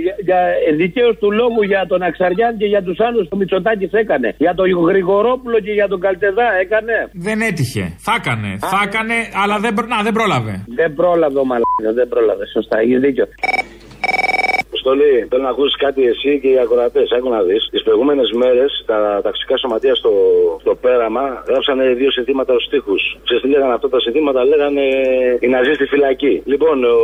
για, για δικαίως του λόγου για τον Αξαριάν και για τους άλλους το Μητσοτάκης έκανε. Για τον Γρηγορόπουλο και για τον Καλτεδά έκανε. Δεν έτυχε. Θα έκανε. Θα έκανε, αλλά δεν, προ- να, δεν πρόλαβε. Δεν πρόλαβε ο μαλάκας, δεν πρόλαβε. Σωστά, έχει δίκιο. Αποστολή, θέλω να ακούσεις κάτι εσύ και οι ακροατές. Άκου να δεις. Τις προηγούμενες μέρες τα ταξικά σωματεία στο, στο πέραμα γράψανε δύο συνθήματα στου τοίχου. Σε τι λέγανε αυτά τα συνθήματα, λέγανε Οι Ναζί στη φυλακή. Λοιπόν, ο,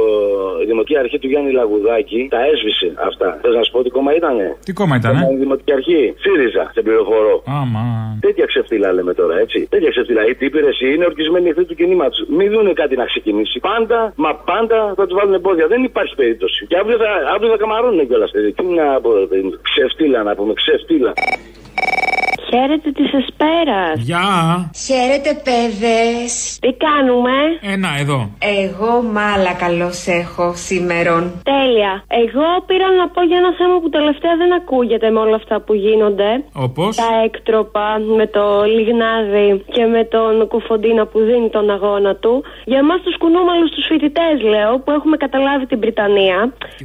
η Δημοτική Αρχή του Γιάννη Λαγουδάκη τα έσβησε αυτά. Θες να σου πω τι κόμμα ήτανε; Τι κόμμα ήτανε; Ήταν η Δημοτική Αρχή. ΣΥΡΙΖΑ, σε πληροφορώ. Άμα. Τέτοια ξεφτύλα λέμε τώρα, έτσι. Τέτοια ξεφτύλα. Οι υπηρεσοί είναι ορκισμένοι εχθροί του κινήματος. Μην δούνε κάτι να ξεκινήσει. Πάντα, μα πάντα θα τους βάλουν εμπόδια. Δεν υπάρχει περίπτωση. Και αύριο θα, αύριο θα καμαρώνουν κιόλας. Τι να πω, ρε παιδί μου. ξεφτύλα να πούμε, ξεφτύλα. Χαίρετε της Εσπέρας. Γεια. Χαίρετε, παιδες. Τι κάνουμε; Ένα, εδώ. Εγώ μάλα καλώς έχω σήμερον. Τέλεια. Εγώ πήρα να πω για ένα θέμα που τελευταία δεν ακούγεται με όλα αυτά που γίνονται. Όπως; Τα έκτροπα με το Λιγνάδι και με τον Κουφοντίνα που δίνει τον αγώνα του. Για εμάς τους κουνούμαλους τους φοιτητές, λέω, που έχουμε καταλάβει την Βρυτανία.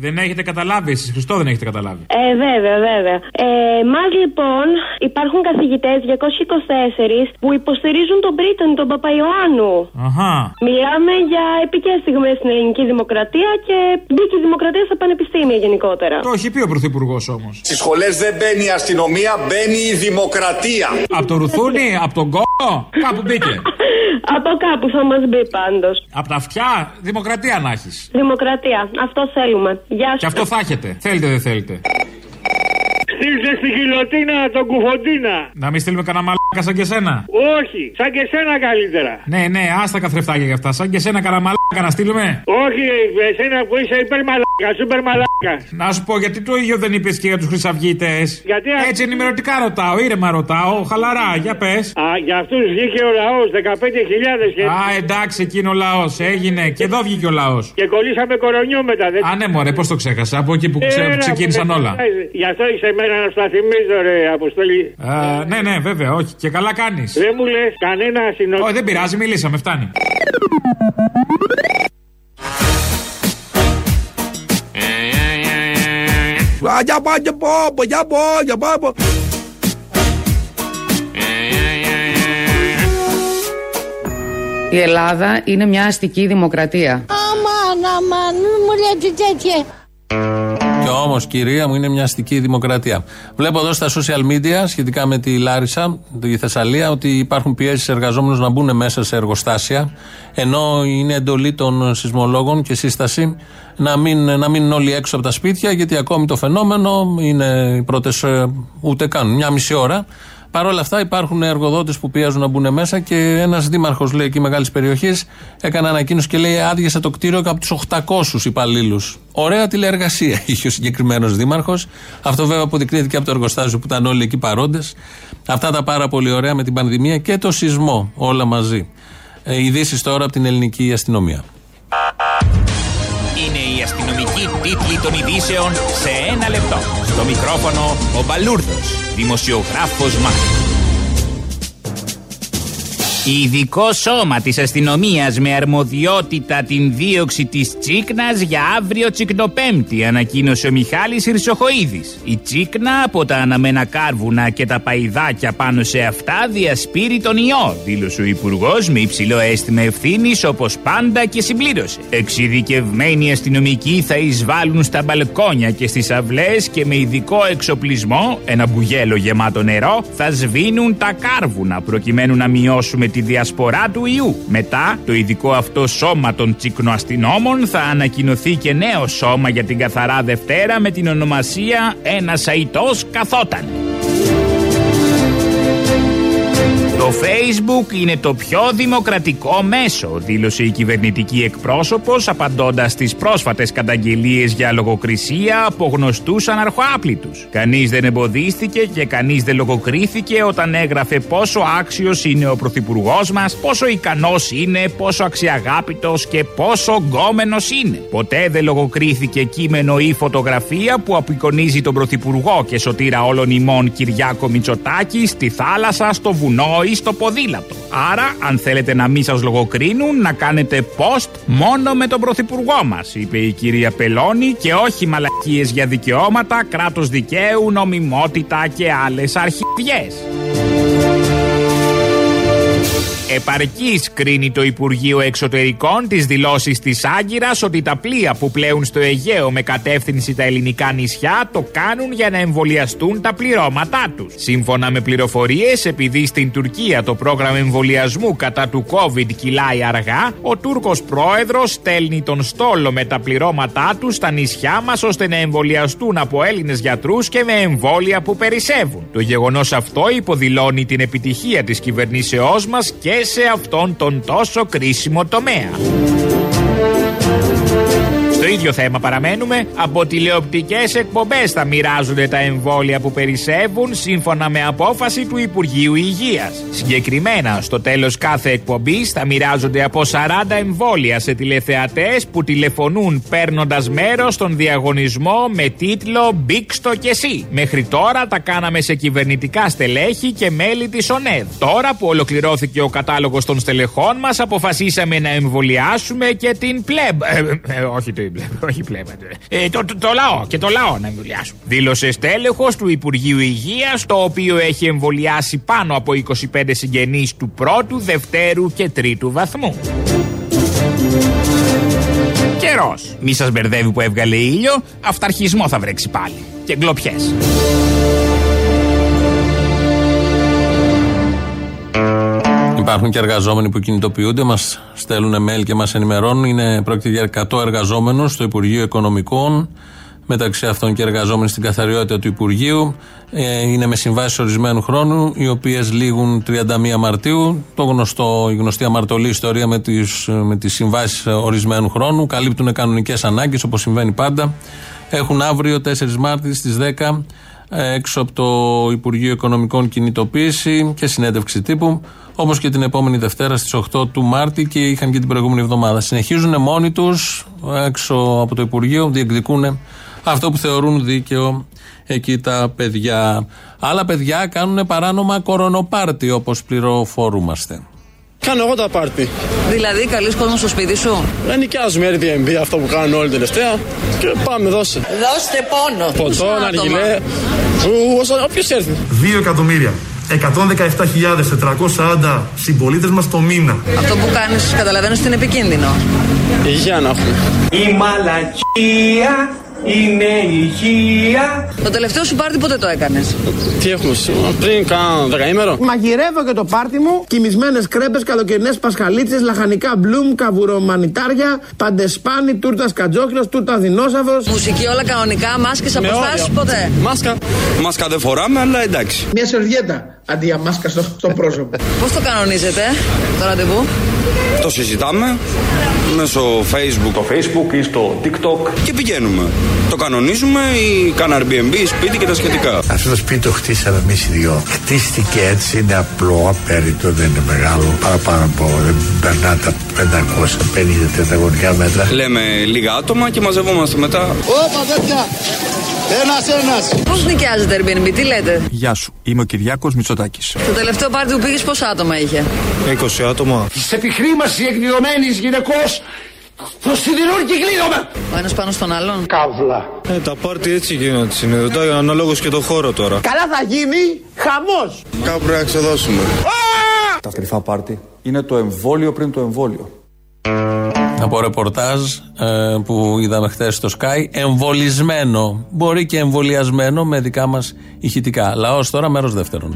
Δεν έχετε καταλάβει, εσείς Χριστό δεν έχετε καταλάβει. Ε, βέβαια, βέβαια. Ε, Μας λοιπόν υπάρχουν καθηγητές 224 που υποστηρίζουν τον Πρίτανη, τον Παπαϊωάννου. Αχά. Μιλάμε για επικές στιγμές στην ελληνική δημοκρατία και μπήκε η δημοκρατία στα πανεπιστήμια γενικότερα. Το έχει πει ο Πρωθυπουργός όμως. Στις σχολές δεν μπαίνει η αστυνομία, μπαίνει η δημοκρατία. Από το ρουθούνι, από τον κόμμα, κάπου μπήκε. Από κάπου θα μας μπει πάντως. Από τα αυτιά, δημοκρατία να έχεις. Δημοκρατία. Αυτό θέλουμε. Γεια σας. Και αυτό θα έχετε. Θέλετε, δεν θέλετε. Στείλτε στη γιλοτίνα τον Κουφοντίνα. Να μην στείλουμε κανένα μαλάκα σαν και σένα. Όχι, σαν και σένα καλύτερα. Ναι, ναι, άστα καθρεφτάκια για αυτά. Σαν και σένα κανένα μαλάκα να στείλουμε. Όχι, εσένα που είσαι υπέρ μαλάκα, σούπερ μαλάκα. Να σου πω, γιατί το ίδιο δεν είπες και για τους χρυσαυγίτες; Γιατί Έτσι ενημερωτικά ρωτάω, ήρεμα ρωτάω, χαλαρά, για πες. Α, για αυτούς βγήκε ο λαός, 15.000 και. Α, εντάξει, εκείνο ο λαός. Έγινε. Και εδώ βγήκε ο λαός. Και κολλήσαμε κορονιό μετά. Δεν... Α, ναι, μωρέ, πώς το ξέχασα. Από εκεί που Ε, ξε- ρε, ξεκίνησαν που με όλα. πειράζει. Γι' αυτό είσαι εμένα να στα θυμίζω, ρε Αποστολή. Α, ναι, ναι, βέβαια, όχι. Και καλά κάνεις. Δεν μου λες κανένα συνολικό. Όχι, δεν πειράζει, μιλήσαμε, φτάνει. Για πάω, για πάω, για πάω, για πάω. Η Ελλάδα είναι μια αστική δημοκρατία. Αμάν, αμάν, μην μου λέτε τέτοια. Και όμως, κυρία μου, είναι μια αστική δημοκρατία. Βλέπω εδώ στα social media σχετικά με τη Λάρισα, τη Θεσσαλία, ότι υπάρχουν πιέσεις εργαζόμενους να μπουν μέσα σε εργοστάσια. Ενώ είναι εντολή των σεισμολόγων και σύσταση να, μην, να μείνουν όλοι έξω από τα σπίτια, γιατί ακόμη το φαινόμενο είναι οι πρώτες ούτε καν μια μισή ώρα. Παρ' όλα αυτά υπάρχουν εργοδότες που πιέζουν να μπουν μέσα και ένας δήμαρχος, λέει εκεί μεγάλης περιοχής, έκανε ανακοίνωση και λέει άδειασε το κτίριο από τους 800 υπαλλήλους. Ωραία τηλεεργασία είχε ο συγκεκριμένος δήμαρχος. Αυτό βέβαια αποδεικνύεται και από το εργοστάσιο που ήταν όλοι εκεί παρόντες. Αυτά τα πάρα πολύ ωραία με την πανδημία και το σεισμό όλα μαζί. Ε, Ειδήσεις τώρα από την ελληνική αστυνομία. Είναι η αστυνομική τίτλη των ειδήσεων σε ένα λεπτό. Στο μικρόφωνο ο Μπαλούρδος, δημοσιογράφος Μάρκος. Ειδικό σώμα της αστυνομίας με αρμοδιότητα την δίωξη της Τσίκνας για αύριο Τσικνοπέμπτη, ανακοίνωσε ο Μιχάλης Ρησοχοίδης. Η Τσίκνα από τα αναμένα κάρβουνα και τα παϊδάκια πάνω σε αυτά διασπείρει τον ιό, δήλωσε ο Υπουργός με υψηλό αίσθημα ευθύνης όπως πάντα και συμπλήρωσε. Εξειδικευμένοι αστυνομικοί θα εισβάλλουν στα μπαλκόνια και στις αυλές και με ειδικό εξοπλισμό, ένα μπουγέλο γεμάτο νερό, θα σβήνουν τα κάρβουνα προκειμένου να μειώσουμε τη διασπορά του ιού. Μετά, το ειδικό αυτό σώμα των τσικνοαστυνόμων θα ανακοινωθεί και νέο σώμα για την καθαρά Δευτέρα με την ονομασία «Ένας αϊτός καθόταν». Το Facebook είναι το πιο δημοκρατικό μέσο, δήλωσε η κυβερνητική εκπρόσωπος απαντώντας στις πρόσφατες καταγγελίες για λογοκρισία από γνωστούς αναρχοάπλητους. Κανείς δεν εμποδίστηκε και κανείς δεν λογοκρίθηκε όταν έγραφε πόσο άξιος είναι ο πρωθυπουργός μας, πόσο ικανός είναι, πόσο αξιαγάπητος και πόσο γκόμενος είναι. Ποτέ δεν λογοκρίθηκε κείμενο ή φωτογραφία που απεικονίζει τον πρωθυπουργό και σωτήρα όλων ημών Κυριάκο Μητσοτάκη στη θάλασσα, στο βουνό ή στο ποδήλατο. Άρα, αν θέλετε να μην σας λογοκρίνουν, να κάνετε post μόνο με τον πρωθυπουργό μας, είπε η κυρία Πελώνη, και όχι μαλακίες για δικαιώματα, κράτος δικαίου, νομιμότητα και άλλες αρχιδιές. Επαρκής κρίνει το Υπουργείο Εξωτερικών τις δηλώσεις της Άγκυρας ότι τα πλοία που πλέουν στο Αιγαίο με κατεύθυνση τα ελληνικά νησιά το κάνουν για να εμβολιαστούν τα πληρώματά τους. Σύμφωνα με πληροφορίες, επειδή στην Τουρκία το πρόγραμμα εμβολιασμού κατά του COVID κυλάει αργά, ο Τούρκος πρόεδρος στέλνει τον στόλο με τα πληρώματά τους στα νησιά μας ώστε να εμβολιαστούν από Έλληνες γιατρούς και με εμβόλια που περισσεύουν. Το γεγονός αυτό υποδηλώνει την επιτυχία της κυβερνήσεώς μας και σε αυτόν τον τόσο κρίσιμο τομέα. Στο ίδιο θέμα παραμένουμε. Από τηλεοπτικές εκπομπές θα μοιράζονται τα εμβόλια που περισσεύουν σύμφωνα με απόφαση του Υπουργείου Υγείας. Συγκεκριμένα, στο τέλος κάθε εκπομπής θα μοιράζονται από 40 εμβόλια σε τηλεθεατές που τηλεφωνούν παίρνοντας μέρος στον διαγωνισμό με τίτλο Μπίξτο και εσύ. Μέχρι τώρα τα κάναμε σε κυβερνητικά στελέχη και μέλη της ΟΝΕΔ. Τώρα που ολοκληρώθηκε ο κατάλογος των στελεχών μας, αποφασίσαμε να εμβολιάσουμε και την πλεμπ. Ε, ε, όχι την πλεμπ, όχι πλεμπ. Ε, το, το, το λαό και το λαό να εμβολιάσουμε. Δήλωσε στέλεχος του Υπουργείου Υγείας, το οποίο έχει εμβολιάσει πάνω από 25 συγγενείς του πρώτου, δευτέρου και τρίτου βαθμού. Καιρός. Μη σας μπερδεύει που έβγαλε ήλιο, αυταρχισμό θα βρέξει πάλι. Και γκλοπιές. Υπάρχουν και εργαζόμενοι που κινητοποιούνται, μας στέλνουν mail και μας ενημερώνουν. Είναι, πρόκειται για 100 εργαζόμενους στο Υπουργείο Οικονομικών, μεταξύ αυτών και εργαζόμενοι στην καθαριότητα του Υπουργείου. Ε, είναι με συμβάσεις ορισμένου χρόνου, οι οποίες λήγουν 31 Μαρτίου. Το γνωστό, η γνωστή αμαρτωλή ιστορία με τις με τις συμβάσεις ορισμένου χρόνου. Καλύπτουν κανονικές ανάγκες, όπως συμβαίνει πάντα. Έχουν αύριο 4 Μάρτης στις 10 έξω από το Υπουργείο Οικονομικών κινητοποίηση και συνέντευξη τύπου, όπως και την επόμενη Δευτέρα στις 8 του Μάρτη και είχαν και την προηγούμενη εβδομάδα. Συνεχίζουν μόνοι τους έξω από το Υπουργείο, διεκδικούν αυτό που θεωρούν δίκαιο εκεί τα παιδιά. Άλλα παιδιά κάνουν παράνομα κορονοπάρτι, όπως πληροφορούμαστε. Κάνω εγώ τα πάρτι. Δηλαδή, καλή κόσμο στο σπίτι σου; Δεν νοικιάζουμε Airbnb αυτό που κάνουν όλοι τελευταία και πάμε δώσε. Δώστε πόνο. Ποτό, αργιλέ. Όποιος έρθει. 2 εκατομμύρια. 117.440 συμπολίτες μας το μήνα. Αυτό που κάνεις, καταλαβαίνω ότι είναι επικίνδυνο. Υγεία να έχουμε. Η μαλακία είναι υγεία. Το τελευταίο σου πάρτι πότε το έκανες; Τι έχουμε σήμερα, πριν κάνα δεκαήμερο. Μαγειρεύω και το πάρτι μου. Κοιμισμένες κρέπες, καλοκαιρινές πασχαλίτσες, λαχανικά μπλουμ, καβουρομανιτάρια, παντεσπάνι, τούρτας κατζόχυλο, τούρτα δεινόσαυρος. Μουσική όλα κανονικά, μάσκες αποστάσεις ποτέ; Μάσκα. Μάσκα δεν φοράμε, αλλά εντάξει. Μια σερβιέτα αντί για μάσκα στο, στο πρόσωπο. Πώς το κανονίζετε το ραντεβού; Το συζητάμε μέσω facebook. Το facebook ή στο tiktok. Και πηγαίνουμε. το κανονίζουμε ή κάνα Airbnb, σπίτι και τα σχετικά. Αυτό το σπίτι το χτίσαμε εμείς οι δυο. Χτίστηκε έτσι, είναι απλό, απέριτο, δεν είναι μεγάλο. Παραπάνω από δεν περνά τα 550 τετραγωνικά μέτρα. Λέμε λίγα άτομα και μαζευόμαστε μετά. Όπα, τέτοια! Ένα-ένα! Πώς νοικιάζετε Airbnb, τι λέτε; Γεια σου, είμαι ο Κυριάκος Μητσοτάκης. Το τελευταίο πάρτι που πήγες πόσα άτομα είχε; 20 άτομα. Της επιχρήμασης εκδηλωμένης γυναικός το σιδηρούργι κλείνομαι! Ο ένας πάνω στον άλλον. Καύλα. Ε, τα πάρτι έτσι γίνονται συνειδητά, ανάλογο και το χώρο τώρα. Καλά θα γίνει χαμός! Κάπου πρέπει να ξεδώσουμε. Τα κρυφά πάρτι είναι το εμβόλιο πριν το εμβόλιο. Από ρεπορτάζ ε, που είδαμε χθες στο Sky, εμβολισμένο. Μπορεί και εμβολιασμένο με δικά μας ηχητικά. Λαός τώρα, μέρος δεύτερον.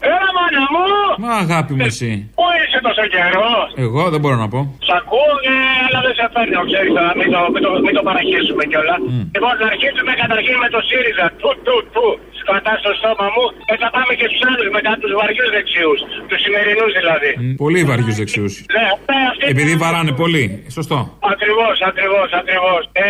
Έλα, μάνα μου! Μα αγάπη μου εσύ. Πού είσαι τόσο καιρός; Εγώ δεν μπορώ να πω. Σ' ακούω, ε, αλλά δεν σε φέρνω, ξέρεις, τώρα, μην το, μην το, μην το παραχύσουμε κιόλα. Λοιπόν, να αρχίσουμε καταρχήν με το ΣΥΡΙΖΑ. Του, του, του. Σκατά στο στόμα μου και θα πάμε και στους άλλους μετά, τους βαριούς δεξιούς. Τους σημερινούς δηλαδή. Μ, Πολύ βαριούς δεξιούς. Ναι, ναι, αυτή Επειδή βαράνε πολύ. Σωστό. Ακριβώς, ακριβώς, ακριβώς. Ε,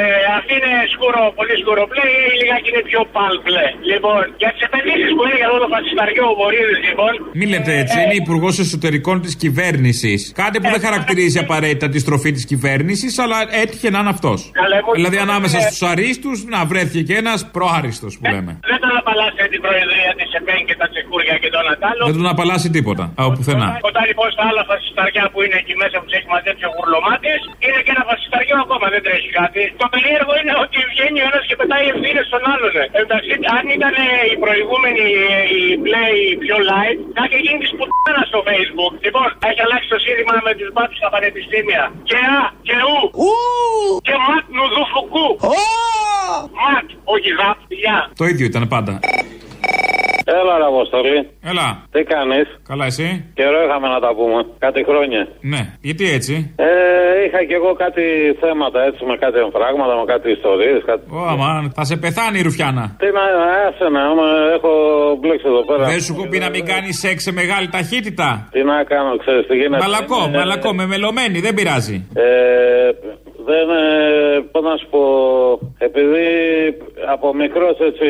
ε, αυτή είναι σκούρο, πολύ σκούρο μπλε ή λιγάκι είναι πιο παλ μπλε. Λοιπόν, για τις επενδύσεις που έγινε εδώ το φασισταριό ο Βορύδης, λοιπόν. Μην λέτε έτσι, είναι υπουργός εσωτερικών της κυβέρνησης. Κάτι που δεν χαρακτηρίζει απαραίτητα τη στροφή της κυβέρνησης, αλλά έτυχε να είναι αυτός. Καλέ μου, Δηλαδή ανάμεσα ε, στους αρίστους να βρέθηκε και ένας προάριστος που λέμε. Δεν τον απαλλάσσε την προεδρία της ΕΠΕΝ και τα τσεκούρια και τον Αντάλλο. Δεν τον απαλλάσσει τίποτα από πουθενά. Όταν λοιπόν στα άλλα φασισταριά που είναι εκεί μέσα που τους έχει μαζέψει ο γουρλωμάτη, είναι και ένα φασισταριό ακόμα, δεν τρέχει κάτι. Το περίεργο είναι ότι βγαίνει ο ένας και πετάει ευθύνες στον άλλον. Ε. Εντάξει, αν ήταν ε, η προηγούμενη, ε, η play πιο light, θα είχε γίνει της πουτάνα στο facebook. Λοιπόν, έχει αλλάξει το σύνθημα με τους μπάτσους στα πανεπιστήμια. Και α, και ου, και ματ νουδουφουκού. Ματ, όχι ζαπ, γεια. Το ίδιο ήταν πάντα. Έλα, ρε Αποστολή. Έλα. Τι κάνεις; Καλά, εσύ; Καιρό είχαμε να τα πούμε. Κάτι χρόνια. Ναι. Γιατί έτσι; Ε, είχα κι εγώ κάτι θέματα έτσι με κάτι εμφράγματα, με κάτι ιστορίες. Κάτι... Ω, αμάν, θα σε πεθάνει η Ρουφιάνα. Τι να, άσε να, άμα έχω μπλέξει εδώ πέρα. Δεν σου έχω πει να μην κάνεις σεξ σε μεγάλη ταχύτητα; Τι να κάνω, ξέρεις τι γίνεται. Μαλακό, Ε, μαλακό, με μελωμένη, δεν πειράζει. Ε, δεν, ε, πώς να σου πω, επειδή από μικρός έτσι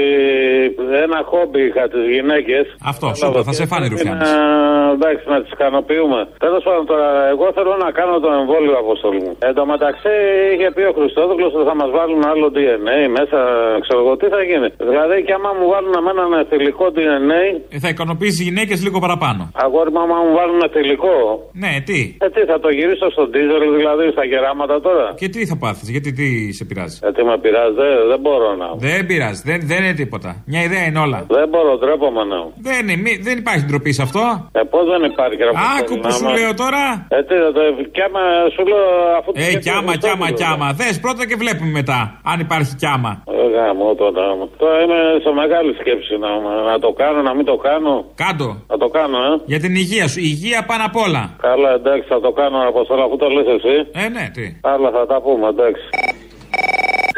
ένα χόμπι είχα τις γυναίκες. Αυτό, σупα, θα σε φάνει η Ρουφιάνης. Να, εντάξει, να τις ικανοποιούμε. Τέλος πάντων τώρα, εγώ θέλω να κάνω το εμβόλιο αποστολή μου. Εν τω μεταξύ είχε πει ο Χριστόδουλος ότι θα μας βάλουν άλλο DNA μέσα, ξέρω εγώ τι θα γίνει. Δηλαδή και άμα μου βάλουν εμένα ένα θηλυκό DNA, Ε, θα ικανοποιήσει γυναίκες λίγο παραπάνω. αγόρι μου άμα μου βάλουν θηλυκό, Ναι, τι; ε, τι θα το γυρίσω στον ντίζελ δηλαδή στα γεράματα τώρα. Και τι θα πάθεις, γιατί τι σε πειράζει; Γιατί με πειράζει, δεν, δεν μπορώ να. Δεν πειράζει, δεν, δεν είναι τίποτα. Μια ιδέα είναι όλα. Δεν μπορώ, ντρέπομαι να. Δεν, είναι, μη- δεν υπάρχει ντροπή σε αυτό. Ε, πώς δεν υπάρχει, ρε Άκου που σου λέω τώρα. Ε, τι, το, κι άμα σου λέω αφού. Ε, κιάμα, κιάμα, κιάμα. Δες πρώτα και βλέπουμε μετά. Αν υπάρχει κιάμα. Ε, γάμο, τώρα. Τώρα είμαι σε μεγάλη σκέψη να, να το κάνω, να μην το κάνω. Κάντο. Να το κάνω, ε. Για την υγεία σου. Υγεία πάνω απ' όλα. Καλά, εντάξει, θα το κάνω, Αποστόλα, αφού το λες εσύ. Ε, ναι, τι. Άλλα θα τα πούμε, εντάξει.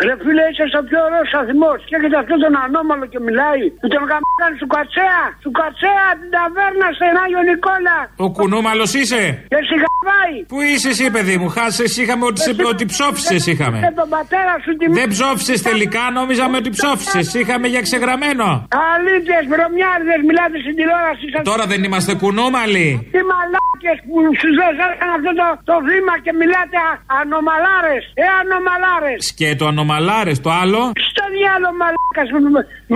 Ρε φίλε, είσαι ο πιο ωραίος αθυμό. Και έχετε αυτόν τον ανώμαλο και μιλάει. Που τον γαμπάνε σου κατσέα. Σου κατσέα την ταβέρνα σε Άγιο Νικόλα. Ο κουνούμαλος είσαι; Και σιγαβάει. Πού είσαι εσύ, παιδί μου, χάσε. Είχαμε ότι, σε, ότι ψόφισε είχαμε. Και τον πατέρα σου τη Δεν ψόφισε τελικά, νόμιζαμε ότι ψόφισε. Είχαμε για ξεγραμμένο. Αλήτε, βρωμιάριδες, μιλάτε στην τηλεόραση σας. Τώρα δεν είμαστε κουνούμαλοι. Τι μαλάκες που σου έκαναν αυτό το, το βήμα και μιλάτε α- ανομαλάρες. Ε, ανομαλάρες. Σκέτο ανομαλάρε, το άλλο. Στο διάλογο μαλάκας που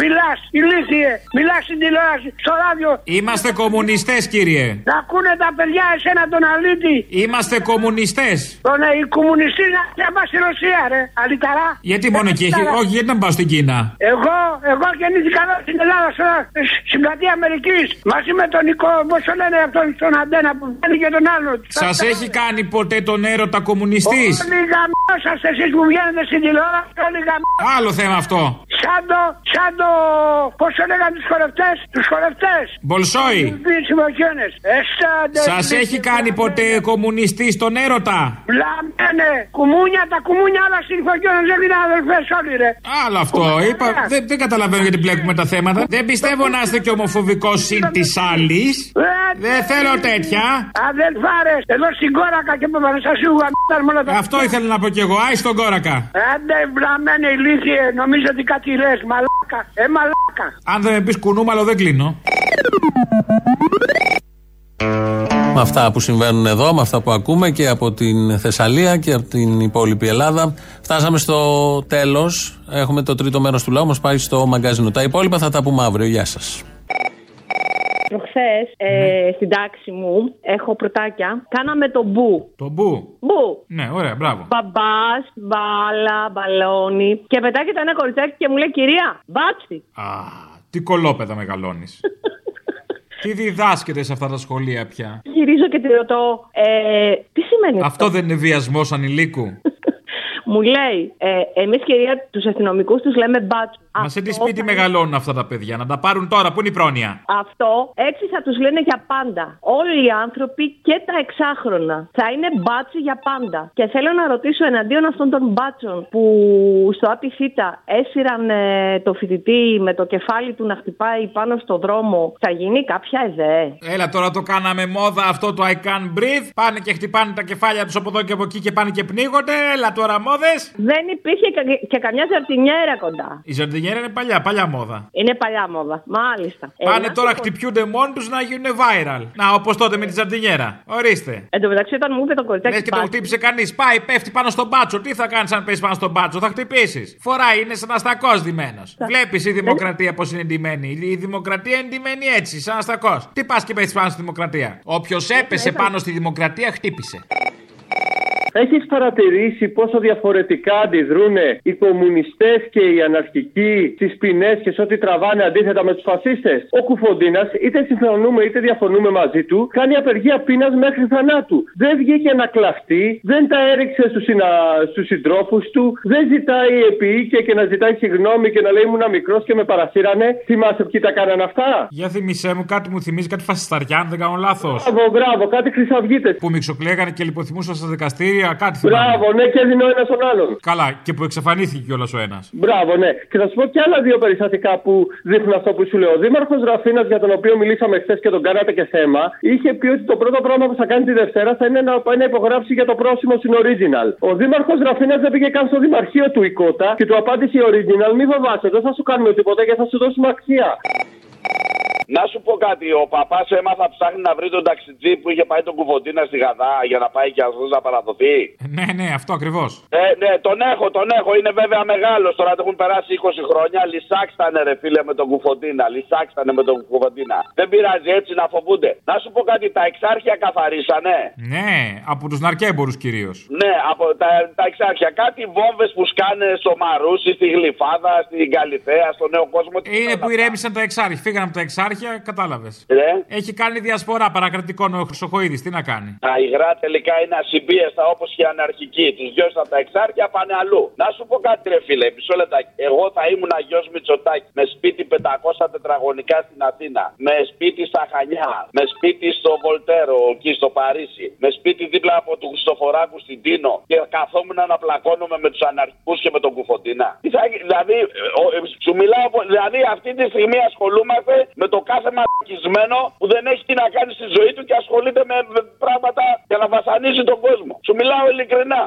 μιλάς, ηλίθιε. Μιλάς στην τηλεόραση, στο ράδιο. Είμαστε κομμουνιστές, κύριε. Να ακούνε τα παιδιά εσένα τον αλήτη. Είμαστε κομμουνιστές. Τον ε, οι κομμουνιστή να, να πας στη Ρωσία, ρε. Αλυταρά. Γιατί μόνο εκεί, Αλυταρά. όχι, γιατί να πάω στην Κίνα; Εγώ, εγώ γεννήθηκα εδώ στην Ελλάδα, στο, στην πλατεία Αμερικής. Μαζί με τον Νικό, πώ το λένε αυτόν τον Αντένα που βγαίνει και τον άλλο. Σας έχει κάνει ποτέ τον έρωτα κομμουνιστής; Όλοι γαμμόσαστε εσείς που βγαίνετε στην τηλεόραση, όλοι γαμμόσαστε. Άλλο θέμα αυτό. Σε σαν το, σαν το, πώς το λέγανε τους χορευτές, τους χορευτές. Μπολσόη. Τους συμμαχιώνες. Εστάντε. Σας έχει κάνει ποτέ κομμουνιστή στον έρωτα; Βλάμενε, κουμούνια, τα κουμούνια όλα συμφωνιώνες, δεν είναι αδελφές όλοι ρε. Άλλο αυτό. Είπα, δεν, δεν καταλαβαίνω γιατί μπλέκουμε τα θέματα. Δεν πιστεύω να είστε και ομοφοβικός συν της άλλης. Δεν θέλω τέτοια. Αδελφάρες, εδώ στην κόρακα και που θα σου γαμίταν μόνο τα... Αυτό ήθελα να πω κι εγώ. Άι στον κόρακα. Άντε βλαμμένε ηλίθιε, νομίζω ότι κάτι λες, μαλάκα. Ε, μαλάκα. Αν δεν με πεις κουνούμαλο, δεν κλείνω. Με αυτά που συμβαίνουν εδώ, με αυτά που ακούμε και από την Θεσσαλία και από την υπόλοιπη Ελλάδα, φτάσαμε στο τέλος. Έχουμε το τρίτο μέρος του λαού, μας πάει στο μαγκαζίνο. Τα υπόλοιπα θα τα πούμε αύριο. Γεια σας. Προχθές ε, στην τάξη μου έχω πρωτάκια. Κάναμε το μπου. Το μπου. Μπου. Ναι, ωραία, μπράβο. Μπαμπάς, μπάλα, μπαλόνι. Και πετάγεται ένα κοριτσάκι και μου λέει κυρία, μπάτσι. Α, τι κολόπεδα μεγαλώνεις. τι διδάσκεται σε αυτά τα σχολεία πια; Γυρίζω και τη ρωτώ, ε, τι σημαίνει Αυτό; δεν είναι βιασμός ανηλίκου; Μου λέει, ε, εμείς κυρία τους αστυνομικούς τους λέμε μπάτσου. Μα σε τι σπίτι μεγαλώνουν αυτά τα παιδιά, να τα πάρουν τώρα, πού είναι η πρόνοια; Αυτό έτσι θα τους λένε για πάντα. Όλοι οι άνθρωποι και τα εξάχρονα θα είναι μπάτσι για πάντα. Και θέλω να ρωτήσω εναντίον αυτών των μπάτσων που στο ΑΠΙΘΙΤΑ έσυραν ε, το φοιτητή με το κεφάλι του να χτυπάει πάνω στο δρόμο, θα γίνει κάποια ΕΔΕ; Έλα τώρα το κάναμε μόδα αυτό το I can breathe. Πάνε και χτυπάνε τα κεφάλια τους από εδώ και από εκεί και πάνε και πνίγονται. Έλα τώρα μόδες; Δεν υπήρχε κα- και καμιά ζαρτινιέρα κοντά. Η ζαρτινιέρα είναι παλιά, παλιά μόδα. Είναι παλιά μόδα. Μάλιστα. Πάνε Ε, τώρα, να σου πω- χτυπιούνται μόνοι τους να γίνουν viral. Να, όπως τότε με τη ζαρτινιέρα. Ορίστε. Εν τω μεταξύ, όταν μου είπε το κοριτσάκι. Λες και το μπάτσι, χτύπησε κανείς. Πάει, πέφτει πάνω στον μπάτσο. Τι θα κάνεις αν πέσει πάνω στον μπάτσο, θα χτυπήσεις. Φοράει, είναι σαν αστακός ντυμένος. Βλέπεις η δημοκρατία πώς είναι ντυμένη. Η δημοκρατία είναι ντυμένη έτσι, σαν αστακός. Τι πας και πέσει πάνω στη δημοκρατία; Όποιος έπεσε πάνω στη δημοκρατία, χτύπησε. Έχεις παρατηρήσει πόσο διαφορετικά αντιδρούν οι κομμουνιστές και οι αναρχικοί στις ποινές και σε ό,τι τραβάνε αντίθετα με τους φασίστες; Ο Κουφοντίνας, είτε συμφωνούμε είτε διαφωνούμε μαζί του, κάνει απεργία πείνας μέχρι θανάτου. Δεν βγήκε να κλαφτεί, δεν τα έριξε στους συνα... στους συντρόφους του, δεν ζητάει επίοικια και να ζητάει συγγνώμη και να λέει ήμουν μικρός και με παρασύρανε. Θυμάσαι ποιοι τα κάνανε αυτά; Για θυμισέ μου, κάτι μου θυμίζει κάτι φασισταριά, αν δεν κάνω λάθος. Μπράβο, μπράβο, κάτι χρυσαυγίτες. Που μιξοκλέγανε και λιποθυμούσαν στα δικαστήρια, κάτι θυμάμαι. Μπράβο, ναι, και έδινε ο ένας τον άλλον. Καλά, και που εξαφανίστηκε κιόλας ο ένας. Μπράβο, ναι. Και θα σου πω και άλλα δύο περιστατικά που δείχνουν αυτό που σου λέω. Ο Δήμαρχος Ραφίνας, για τον οποίο μιλήσαμε χθες και τον κάνατε και θέμα, είχε πει ότι το πρώτο πράγμα που θα κάνει τη Δευτέρα θα είναι να πάει να υπογράψει για το πρόσημο στην Original. Ο Δήμαρχος Ραφίνας δεν πήγε καν στο Δημαρχείο του Ικότα και του απάντησε η Original: Μη φοβάσαι, δεν θα σου κάνουμε τίποτα και θα σου δώσουμε αξία. Να σου πω κάτι, ο παπάς έμαθα ψάχνει να βρει τον ταξιτζή που είχε πάει τον κουβοντίνα στη Γαδά για να πάει και αυτό να παραδοθεί. Ναι, ναι, αυτό ακριβώς. Ε, ναι, τον έχω, τον έχω. Είναι βέβαια μεγάλος. Τώρα του έχουν περάσει 20 χρόνια. Λυσάξτανε, ρε φίλε, με τον κουφοντίνα. Λυσάξτανε με τον κουφοντίνα. Δεν πειράζει έτσι να φοβούνται. Να σου πω κάτι, τα εξάρχεια καθαρίσανε. Ναι, από τους ναρκέμπορους κυρίως. Ναι, από τα, τα εξάρχεια. Κάτι βόμβες που σκάνε στο Μαρούσι, στη Γλυφάδα, στην Καλιθέα, στο Νέο Κόσμο. Τι Είναι όλα που αυτά. ηρέμησαν τα εξάρχεια. Φύγανε από τα εξάρχεια, κατάλαβες. Ναι. Έχει κάνει διασπορά παρακρατικών ο Χρυσοχοίδης. Τι να κάνει; Τα υγρά τελικά είναι ασυμπίεστα όπως και οι αναρχικοί. Τους διώξαν από τα εξάρχεια, πάνε αλλού. Να σου πω κάτι, ρε φίλε, μισό λεπτάκι. Εγώ θα ήμουν γιος Μητσοτάκης με σπίτι 500 τετραγωνικά στην Αθήνα, με σπίτι στα Χανιά, με σπίτι στο Βολτέρο, εκεί στο Παρίσι, με σπίτι δίπλα από του Χριστοφοράκου στην Τίνο και καθόμουν να πλακώνομαι με τους αναρχικούς και με τον Κουφοντίνα. Τι θα γι- Δηλαδή, ε, ο- ε, σου μιλάω, πο- δηλαδή αυτή τη στιγμή ασχολούμαστε με το κάθε μαλακισμένο που δεν έχει τι να κάνει στη ζωή του και ασχολείται με με πράγματα για να βασανίζει τον κόσμο. Σου μιλάω ειλικρινά.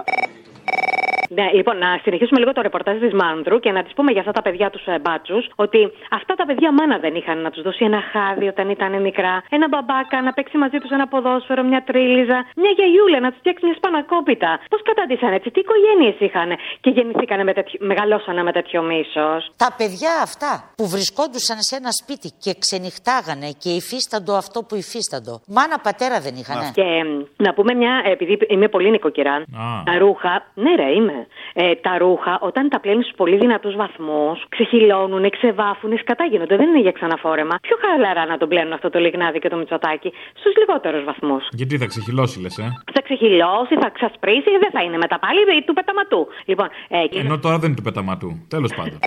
Ναι, λοιπόν, να συνεχίσουμε λίγο το ρεπορτάζ της Μάνδρου και να της πούμε για αυτά τα παιδιά τους ε, μπάτσους ότι αυτά τα παιδιά μάνα δεν είχαν να τους δώσει ένα χάδι όταν ήταν μικρά, ένα μπαμπάκα, να παίξει μαζί τους ένα ποδόσφαιρο, μια τρίλιζα, μια γιαγιούλα, να τους φτιάξει μια σπανακόπιτα. Πώς κατάντησαν έτσι, τι οικογένειες είχαν και γεννηθήκανε με τέτοιο, μεγαλώσανε με τέτοιο μίσος; Τα παιδιά αυτά που βρισκόντουσαν σε ένα σπίτι και ξενυχτάγανε και υφίσταντο αυτό που υφίσταντο. Μάνα πατέρα δεν είχανε; Και μ, να πούμε μια, επειδή είμαι πολύ νοικοκυρά, τα ρούχα, ναι, ρε, είμαι. Ε, τα ρούχα, όταν τα πλένεις στους πολύ δυνατούς βαθμούς, ξεχυλώνουν, ξεβάφουν, σκατά γίνονται. Δεν είναι για ξαναφόρεμα. Πιο χαλαρά να τον πλένουν αυτό το λιγνάδι και το μυτσοτάκι στους λιγότερους βαθμούς. Γιατί θα ξεχυλώσει, λες, ε; Θα ξεχυλώσει, θα ξασπρίσει, δεν θα είναι μετά πάλι του πεταματού. Λοιπόν, ε, και- Ενώ τώρα δεν είναι του πεταματού. Τέλος πάντων.